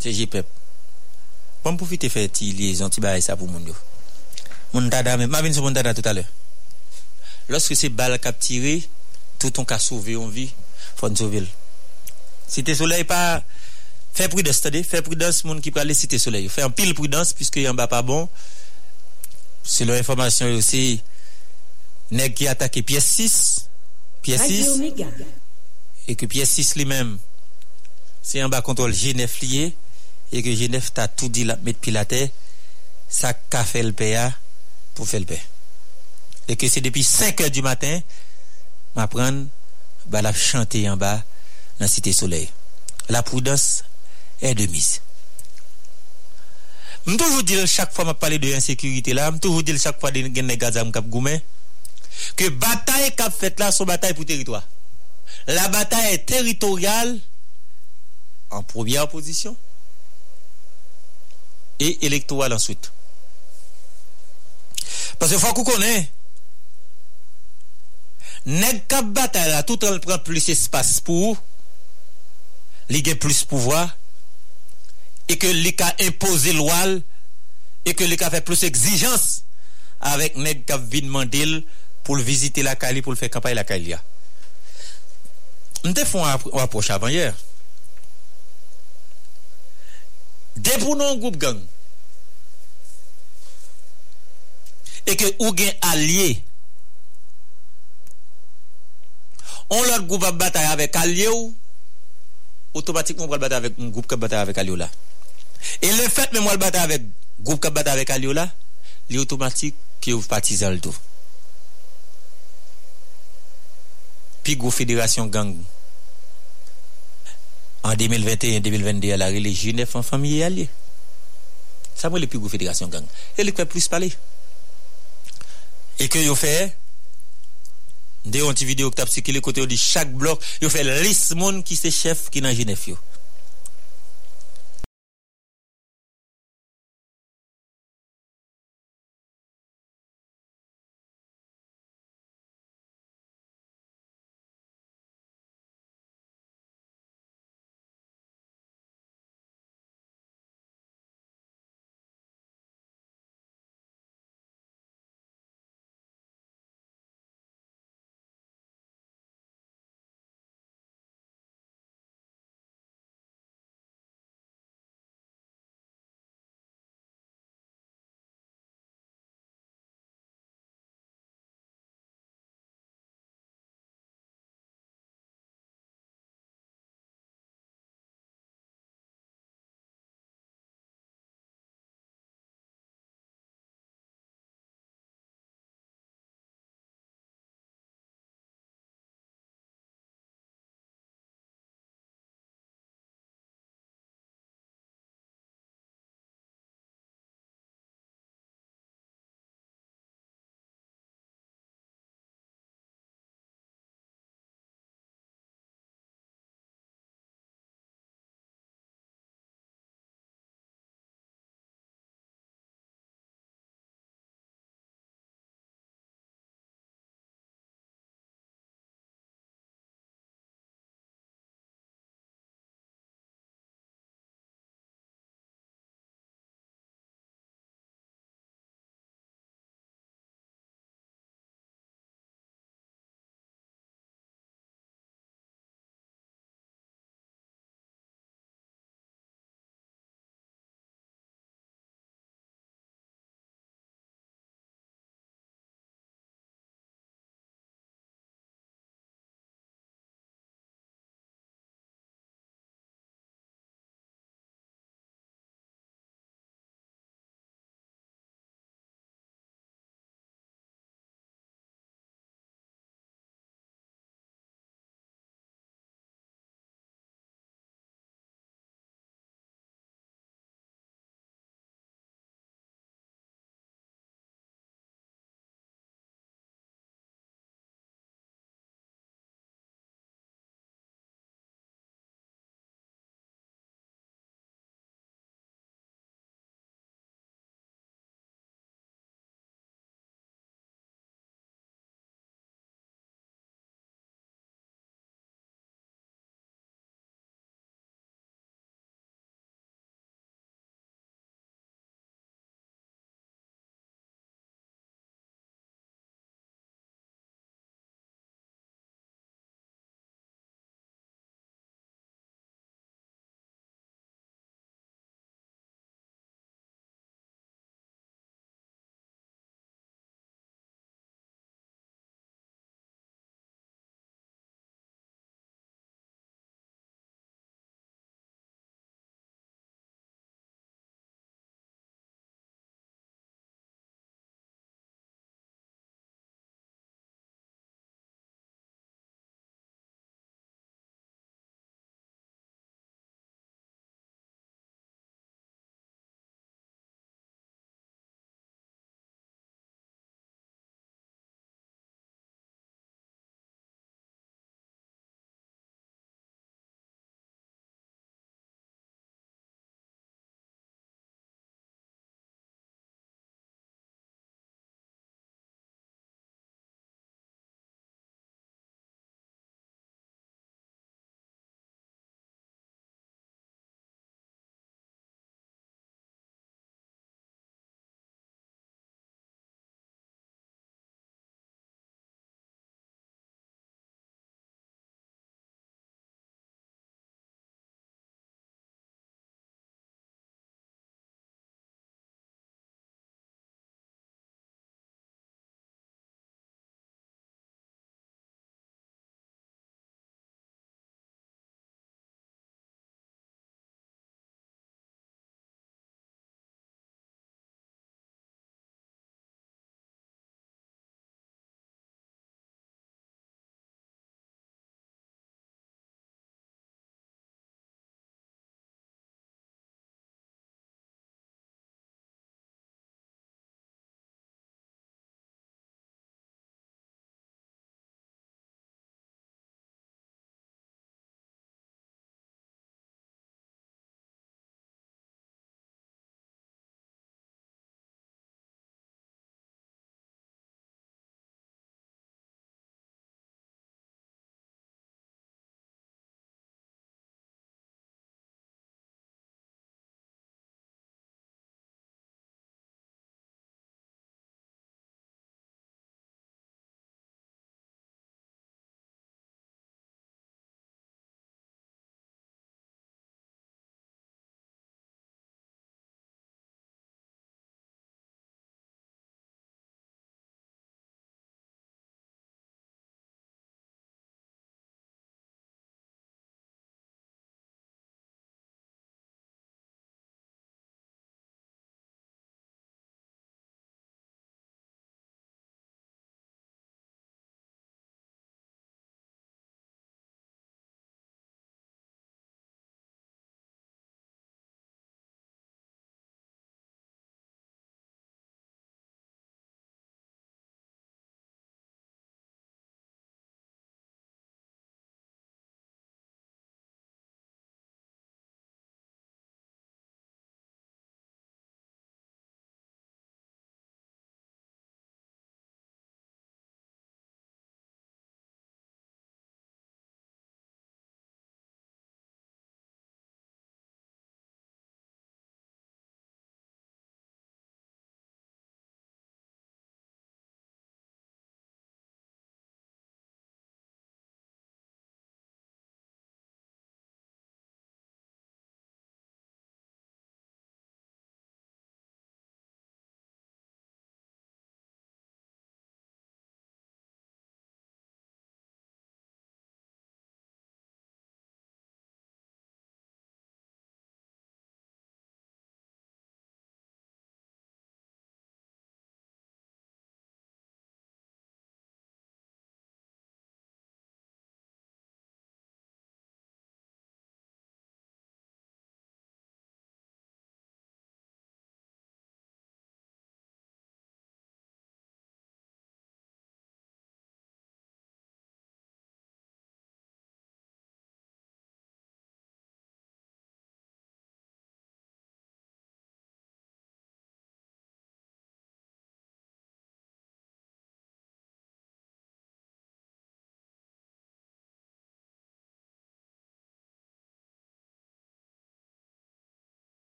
Speaker 1: C'est GPEP. Bon, profiter faire ti liaison, bail ça pour moun yo. Moun dada, mais ma sur moun dada tout à l'heure. Lorsque c'est balle cap tiré, tout ton cas sauvé on vie, sauver. Cité soleil pas fait prudence, c'est-à-dire fait prudence moun qui parle cité soleil. Fait un pile prudence puisque y en bas pas bon. Selon information aussi nèg qui attaqué pièce 6, pièce
Speaker 13: Radio
Speaker 1: 6
Speaker 13: Méga.
Speaker 1: et que pièce 6 lui-même c'est en bas contrôle G9 lié et que Genève t'a tout dit la mettre pilaté, ça qu'a fait le PA pour faire le paix. Et que c'est depuis 5 heures du matin, m'apprendre, bah, la chanter en bas, dans la Cité Soleil. La prudence est de mise. Je toujours dire chaque fois que je parle de insécurité là, je toujours dire chaque fois que je parle de que bataille qu'a fait là, son bataille pour territoire. La bataille est territoriale en première position et électorale ensuite. Parce que faut qu'on connaisse, nèg kap bataille là, tout en prend plus espace pour li gen plus pouvoir et que li ka imposer loi et que li ka fait plus exigence avec nèg kap vin mandil pour visiter la Cali pour faire campagne la Cali. Nous font une approche avant hier. Dès groupe gang et que ou gen allié on l'autre groupe a bataille avec allié ou? Automatiquement on va battre avec un groupe qui bataille avec allié là. Et le fait même moi le battre avec groupe qui bataille avec allié là il automatique qui est partisan le tout. Puis gros fédération gang. En 2021-2022 à la religion Genève en famille allié ça moi le plus gros fédération gang. Et le fait plus parler. Et que yo fait des vidéo qui t'a circulé côté de chaque bloc yo fait liste monde qui c'est chef qui dans Genève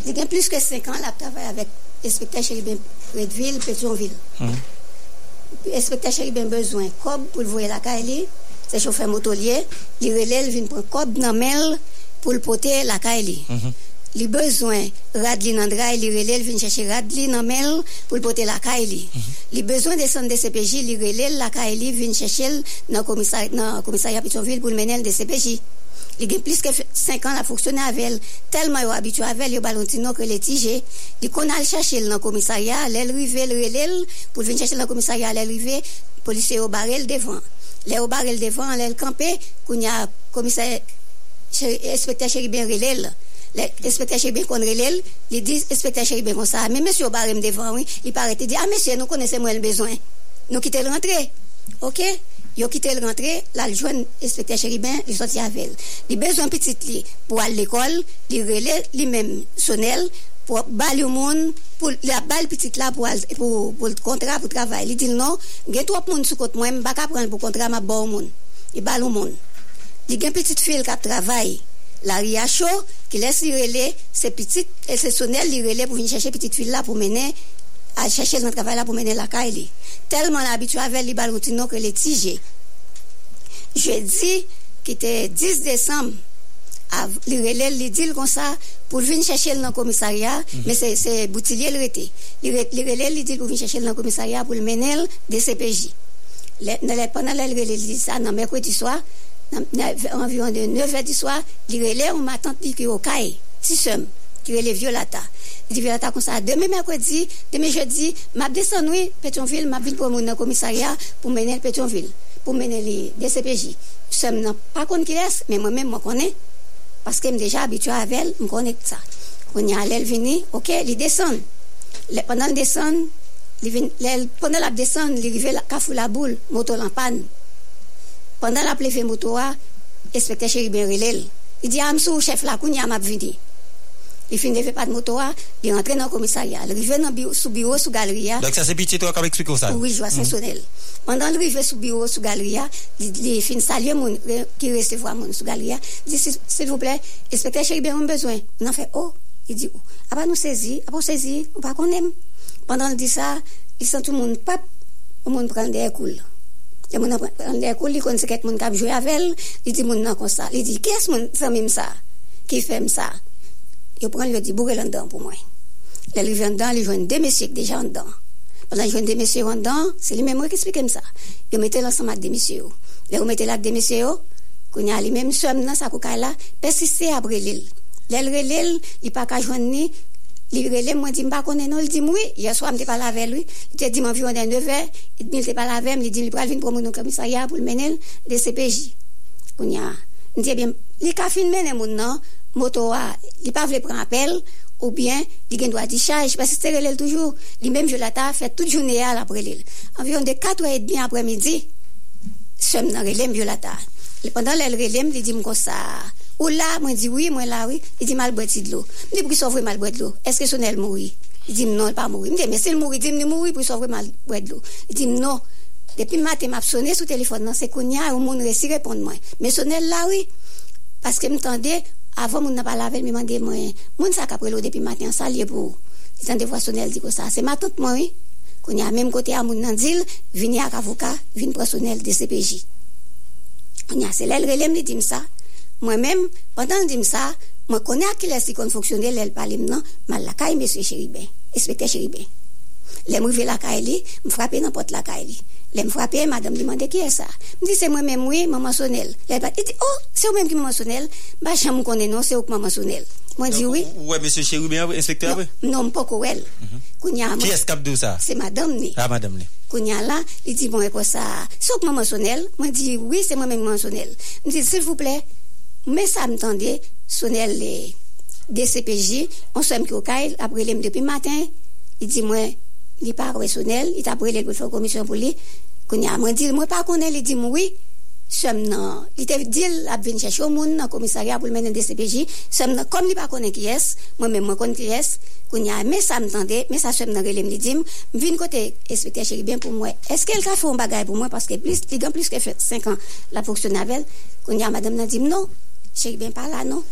Speaker 1: yo
Speaker 17: Li gen plus ke 5 an la travay avèk Espekta Chéribin Redville, Pétionville. Espekta Chéribin bezwen kob pou l'voye la ka li, se choufe motolier, li relèl vin pran kob nan mel pou l'pote la ka li. Li bezwen radli nan dray, li relèl vin chèche radli nan mel pou l'pote la ka li. Li bezwen desan de CPJ, li relèl la ka li vin chèche nan komisarya Pétionville pou l'menel de CPJ. Li gen plis ke 5 an la foksyone avel, telman yo abitou avel, yo balontino ke le tije, li kon al chache l nan komisarya, lèl rive, l relèl, pou vin chache l nan komisarya, lèl rive, polise yo barel devan. Lèl yo barel devan, lèl kampe, koun ya komisarya, espekta Chéribin relèl, espekta Chéribin kon relèl, li di espekta Chéribin kon sa, men mèsyo barem devan, li parete di, a mèsyo, nou konese mwen l bezwen, nou kite l rentre, ok? Yo kite l rentre, la l jwen espekte Chéribin, li soti avel. Li bezon pitit li pou al l'ekol, li rele, li men sonel, pou bal yon moun, pou la bal pitit la pou l kontra, pou travay. Li dil non, gen tou ap moun sou kot mwen, baka pran pou kontra ma bon moun. Li bal yon moun. Li gen pitit fil kap travay, la ria chou, ki les li rele, se pitit, se sonel li rele pou vin chache pitit fil la pou mene, a chache nan travay la pou mene la kay li. Telman abitou avel li balontino ke le tije. Je di ki te 10 Desem li relel li dil kon sa pou vin chache nan komisarya me se boutilye l rete. Li relel li dil pou vin chache nan komisarya pou l menel de CPJ. Pendan le relel li di sa nan swa, nan envyon de 9 di swa, li relel ou matante li ki o kay, ti sem, ki relel violata. Di violata kon sa, deme mèkwèdi, deme jèdi, map desanwi Petionville, map vin pou moun nan komisarya pou menel Petionville, pou menel li konè, sa. Kon ya lèl vini, ok, li desan. Pendan desan, pendan la desan, li rive kafou la boule, moto lan pan. Pendan la moto relèl. Di amsou, chef la, koun ya map vini. Li fin de ve pa de moto a, li rentre nan komisarya. Li rive sou biro sou galeriya.
Speaker 1: Dok sa se biti to akab ekspliko sa?
Speaker 17: Oui, jwa sensonel. Pendan li rive sou biro sou galeriya, li fin salye moun ki resevo a moun sou galeriya. Li di, s'il vous plait, espekte Chéribin moun bezwen. Nan fe, oh, li di, aba nou sezi, aba nou sezi, ou pa konem. Pendan li di sa, li sentou moun pap, ou moun prende ekoul. Li moun prende ekoul, li kon seket moun kap jwe avel, li di moun nan konsa. Li di, kes moun samim sa? Ki fem sa? Yo pran li di bourre landan pou mwen. Le li ven dan, li jwen de mesyek deja an dan. Pendan jwen de mesyek an dan, se li men mwen ki explike msa. Yo mette lansan. Le yo mette lak de mesyek yo, li sa koukay la, persiste apre lil. Le li pa ka jwen ni, li re lil mwen di mba konen nou, li pala ave lui, li te den 9 mi lte pala ave, li di li pral vin pou moun nou komisarya pou l menel de CPJ. Kounya, li menen moun nan, moto a, li pa vle pran apel, ou bien, li gen do a di chaj, pasi se relel toujou, li menm jolata fè tout jounè al apre lil. Anvyon de 4 ou 1,5 apre midi, sem nan relem jolata. Le pandan lel relem, li di m kon sa, ou la, mwen di oui, mwen la oui, li di mal bweti dlo. M di pou ki sovre mal bweti dlo, eske sou nel moui? Li di m non, pa moui. M di, mè se l moui, di m ni moui pou sovre mal bweti dlo. Li di m non, depi mat m ap sonè sou telefon nan se konya, ou moun resi repond mwen. Mè sonel la oui, paske m tende, Avon moun nan palavel mi mande mwen, moun sa kapre lo depi maten sa liye pou. ditan de devwa sonel di ko sa, se matout mwen, konye ya menm kote a moun nan dil, vini ak avoka, vini presonel de CPJ. Konye ya se lel relem li dim sa, mwen menm, pandan dim sa, mwen konye akile si kon foksyonel lel palim nan, mal lakay meswe cheriben, espete cheriben. Le mou ve lakay li, m frape nan pot lakay li Le m frape, madame li mande ki e sa M di se mwen menm we, maman sonel. Le bat, e di, oh, ou menm ki maman sonel? Ba chan mou konde non, ou k maman sonel. Mwen di oui.
Speaker 1: meswe cheribe, inspektor we
Speaker 17: Non, m poko wel
Speaker 1: Ki eskap do sa?
Speaker 17: Se madame ni.
Speaker 1: Ah, madame ni.
Speaker 17: Kounya la, li di bon e ko sa Se ou k maman sonel, mwen di oui, mwen menm maman sonel. M di, se vouple Mè sa m tende, sonel De CPJ, on se m ki okay Apre lem depi matin. Li di mwen li pa resonel, li ta prele pou fò komisyon pou li, koun ya mwen dil, mwen pa konen li di moui, sem nan, li te dil ap ven chèch yo moun nan komisarya pou l menen de sem nan, kom li pa konen ki yes, mwen men mwen konen ki yes, koun ya, me sa mtande, me sa sem nan relem li dim, vin kote espekte chèribien pou mwen, eske el ka fò bagay pou mwen, paske plis, li gan plis ke fè 5 an la foksyon navel, koun ya madame nan dim, non, chèribien pa la, non,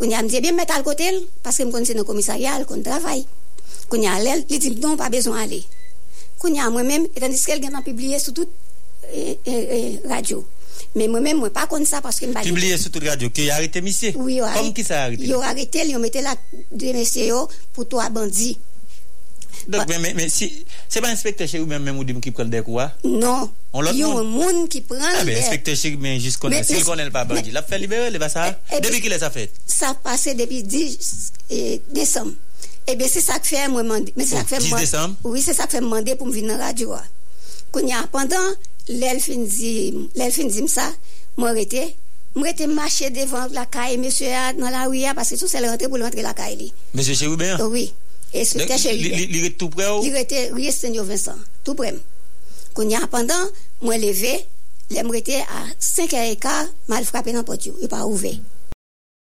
Speaker 17: Koun ya mdi, bien met al kotel, paske m kon se nan komisaryal, kon travay. Koun ya lel, li di, non, pa bezon ale. Koun ya mwen men, etan diskel gen nan pibliye sou tout e, e, e, radio. Men mwen men, mwen pa kon sa, paske m bali.
Speaker 1: Pibliye sou tout radio, ki arete misye?
Speaker 17: Oui, yo
Speaker 1: Kom
Speaker 17: arete.
Speaker 1: ki sa arete?
Speaker 17: Yo arete, li yo mette la de mesye yo pou to a bandi.
Speaker 1: Dok, men, men, men, si, se pa inspektè chè ou men men ou dim ki pren dek ou a?
Speaker 17: Non,
Speaker 1: On lot
Speaker 17: yo
Speaker 1: moun?
Speaker 17: moun ki pran
Speaker 1: Ah, ben,
Speaker 17: de-
Speaker 1: inspektè chè men jis konen,
Speaker 17: Men-
Speaker 1: si l
Speaker 17: men-
Speaker 1: konen l pa bandi, la fe libere, le ba sa?
Speaker 17: Eh, eh,
Speaker 1: ki le sa fet?
Speaker 17: Sa pase depi 10 eh, sa k fè mwen mande. Men se sa k fè
Speaker 1: 10
Speaker 17: mwen-
Speaker 1: Desem?
Speaker 17: Oui, se sa k fè mwen mande pou m vin nan radyo a. Koun ya, pandan lèl fin di, lèl fin di msa, mwen rete, mwen rete mache devan la kaye monsye a nan la ouya, paske sou se le rentre pou le rentre la.
Speaker 1: Mese chè ou ben?
Speaker 17: Oui. E chè
Speaker 1: Li li- li rete tout pre ou?
Speaker 17: Li rete, oui, Senyor Vincent, tout prem. Koun ya, pandan mwen leve, lè mwen rete a 5 e ka, mal frape nan pot yo, yo pa ouve.